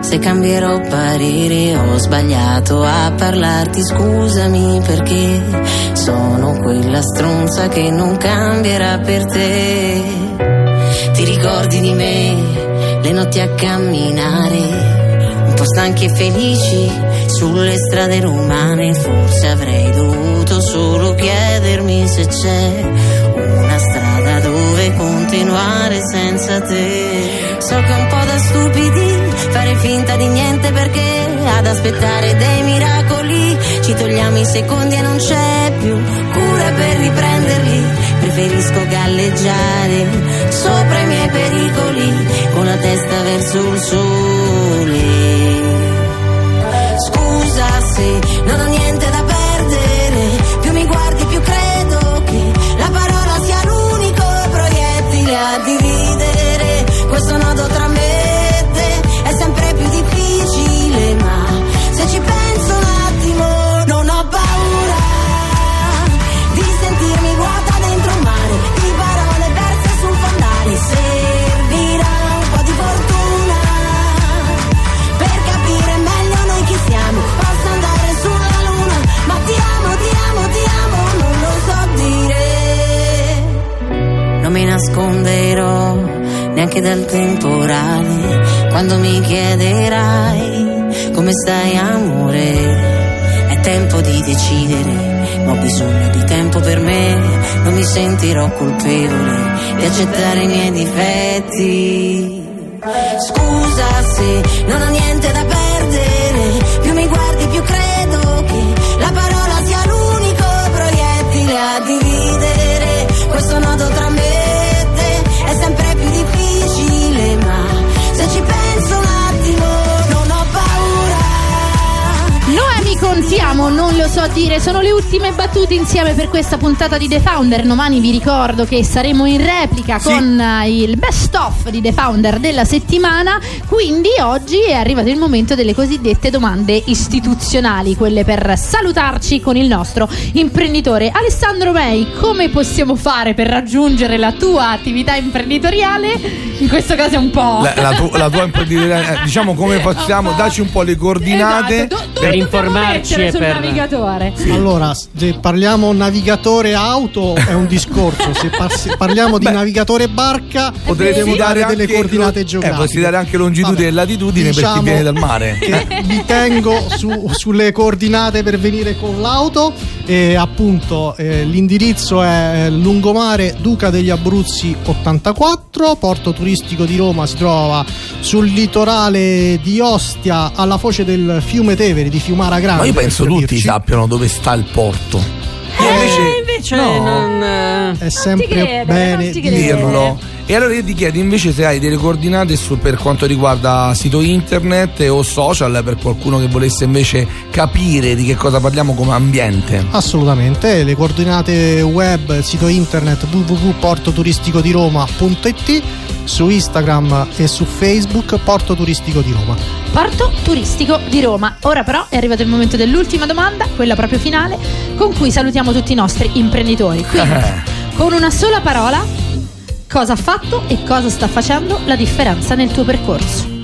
Speaker 6: se cambierò parere. Ho sbagliato a parlarti, scusami perché sono quella stronza che non cambierà per te. Ti ricordi di me, le notti a camminare, un po' stanchi e felici sulle strade romane. Forse avrei dovuto solo chiedermi se c'è una strada dove continuare senza te. So che è un po' da stupidi fare finta di niente perché ad aspettare dei miracoli ci togliamo i secondi e non c'è più cura per riprenderli. Preferisco galleggiare sopra i miei pericoli con la testa verso il sole. Scusa se non ho niente colpevole di accettare i miei difetti. Scusa se non ho niente da
Speaker 1: dire, sono le ultime battute insieme per questa puntata di The Founder. Domani vi ricordo che saremo in replica con eh, il best of di The Founder della settimana. Quindi oggi è arrivato il momento delle cosiddette domande istituzionali, quelle per salutarci con il nostro imprenditore. Alessandro Mei, come possiamo fare per raggiungere la tua attività imprenditoriale? In questo caso è un po'.
Speaker 3: La, la tu- la tua imprenditorialità, eh, diciamo come facciamo, dacci un po' le coordinate
Speaker 1: Esatto, do-
Speaker 2: per informarci e
Speaker 1: sul
Speaker 2: per
Speaker 1: navigatore.
Speaker 4: Allora, se parliamo navigatore auto è un discorso, se par- se parliamo di navigatore barca
Speaker 3: Potresti
Speaker 4: devo
Speaker 3: dare
Speaker 4: delle coordinate
Speaker 3: lo-
Speaker 4: geografiche.
Speaker 3: Eh, potresti dare anche longitudine
Speaker 4: Vabbè,
Speaker 3: e latitudine per chi
Speaker 4: diciamo
Speaker 3: viene dal mare.
Speaker 4: vi tengo su- sulle coordinate per venire con l'auto e appunto eh, l'indirizzo è eh, lungomare Duca degli Abruzzi 84 porto turistico di Roma si trova sul litorale di Ostia alla foce del fiume Tevere di Fiumara Grande
Speaker 3: Ma io penso tutti sappiano dove sta il porto. Io
Speaker 2: Eh,
Speaker 3: invece,
Speaker 2: invece
Speaker 3: no,
Speaker 2: non. eh,
Speaker 4: è sempre
Speaker 1: credere,
Speaker 4: bene
Speaker 1: non ti credere.
Speaker 3: dirlo. E allora io ti chiedo invece se hai delle coordinate su- per quanto riguarda sito internet o social per qualcuno che volesse invece capire di che cosa parliamo come ambiente.
Speaker 4: Assolutamente, le coordinate web, sito internet www.portoturisticodiRoma.it su Instagram e su Facebook Porto Turistico di Roma.
Speaker 1: Porto turistico di Roma. Ora però è arrivato il momento dell'ultima domanda, quella proprio finale, con cui salutiamo tutti i nostri imprenditori. Quindi, (laughs) con una sola parola, cosa ha fatto e cosa sta facendo la differenza nel tuo percorso?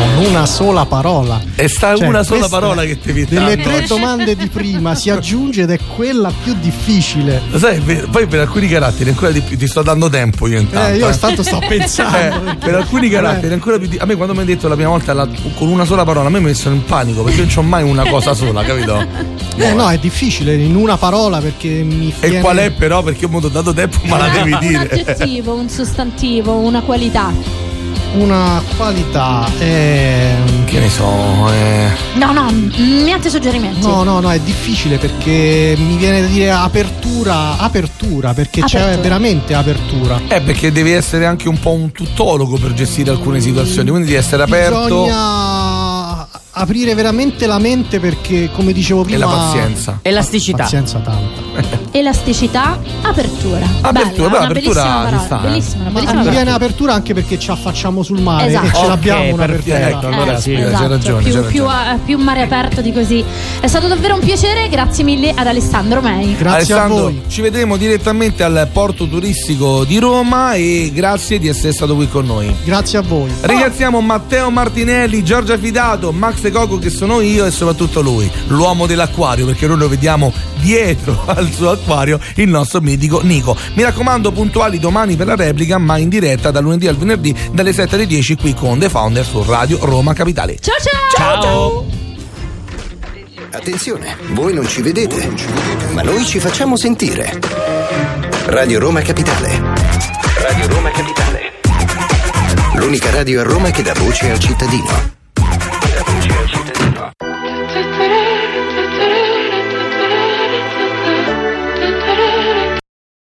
Speaker 4: Con una sola parola.
Speaker 3: E sta
Speaker 4: Cioè,
Speaker 3: una sola parola che ti
Speaker 4: Delle tre domande di prima si aggiunge ed è quella più difficile.
Speaker 3: Lo sai, per- poi per alcuni caratteri ancora di più, ti sto dando tempo io intanto.
Speaker 4: Eh, io
Speaker 3: eh.
Speaker 4: intanto sto pensando.
Speaker 3: Eh, per alcuni caratteri ancora più di- a me quando mi hai detto la prima volta la- con una sola parola a me mi ha messo in panico perché io non ho mai una cosa sola capito
Speaker 4: Eh no, è difficile in una parola perché mi
Speaker 3: e
Speaker 4: viene-
Speaker 3: qual è però perché io mi ho dato tempo ma la devi
Speaker 1: un
Speaker 3: dire
Speaker 1: aggettivo, un sostantivo, una qualità.
Speaker 4: Una qualità. ehm,
Speaker 3: che ne so eh.
Speaker 1: No, no, niente suggerimenti.
Speaker 4: No, no, no, è difficile perché mi viene da dire apertura, apertura, perché c'è
Speaker 1: Apertura.
Speaker 4: veramente apertura.
Speaker 3: Eh, perché devi essere anche un po' un tuttologo per gestire alcune situazioni quindi devi essere aperto
Speaker 4: Bisogna aprire veramente la mente perché, come dicevo
Speaker 3: e
Speaker 4: prima,
Speaker 3: la pazienza
Speaker 2: Elasticità.
Speaker 4: pazienza tanta. (laughs)
Speaker 1: Elasticità, apertura.
Speaker 3: Apertura,
Speaker 1: Bella, una
Speaker 3: apertura
Speaker 1: bellissima
Speaker 3: ci
Speaker 1: parola.
Speaker 3: sta, eh.
Speaker 1: Bellissima, una
Speaker 4: Ma
Speaker 1: bellissima
Speaker 4: mi
Speaker 1: parola.
Speaker 4: viene apertura anche perché ci affacciamo sul mare
Speaker 1: Esatto.
Speaker 4: e ce
Speaker 2: Ok,
Speaker 4: l'abbiamo un'apertura.
Speaker 2: perfetto, allora
Speaker 1: Eh,
Speaker 2: sì.
Speaker 3: hai
Speaker 1: esatto,
Speaker 3: ragione,
Speaker 1: più,
Speaker 3: c'hai
Speaker 1: più, eh, più mare aperto di così. È stato davvero un piacere, grazie mille ad Alessandro Mei.
Speaker 4: Grazie a
Speaker 3: Alessandro,
Speaker 4: voi.
Speaker 3: ci vedremo direttamente al porto turistico di Roma e grazie di essere stato qui con noi.
Speaker 4: Grazie a voi.
Speaker 3: Ringraziamo Matteo Martinelli, Giorgia Fidato, Max Coco che sono io e soprattutto lui, l'uomo dell'acquario, perché noi lo vediamo dietro (laughs) al suo acquario, il nostro mitico Nico. Mi raccomando, puntuali domani per la replica, ma in diretta dal lunedì al venerdì dalle 7 alle 10 qui con The Founder su Radio Roma Capitale.
Speaker 1: Ciao ciao!
Speaker 2: Ciao.
Speaker 5: Attenzione, voi non ci vedete, ma noi ci facciamo sentire. Radio Roma Capitale. Radio Roma Capitale. L'unica radio a Roma che dà voce al cittadino.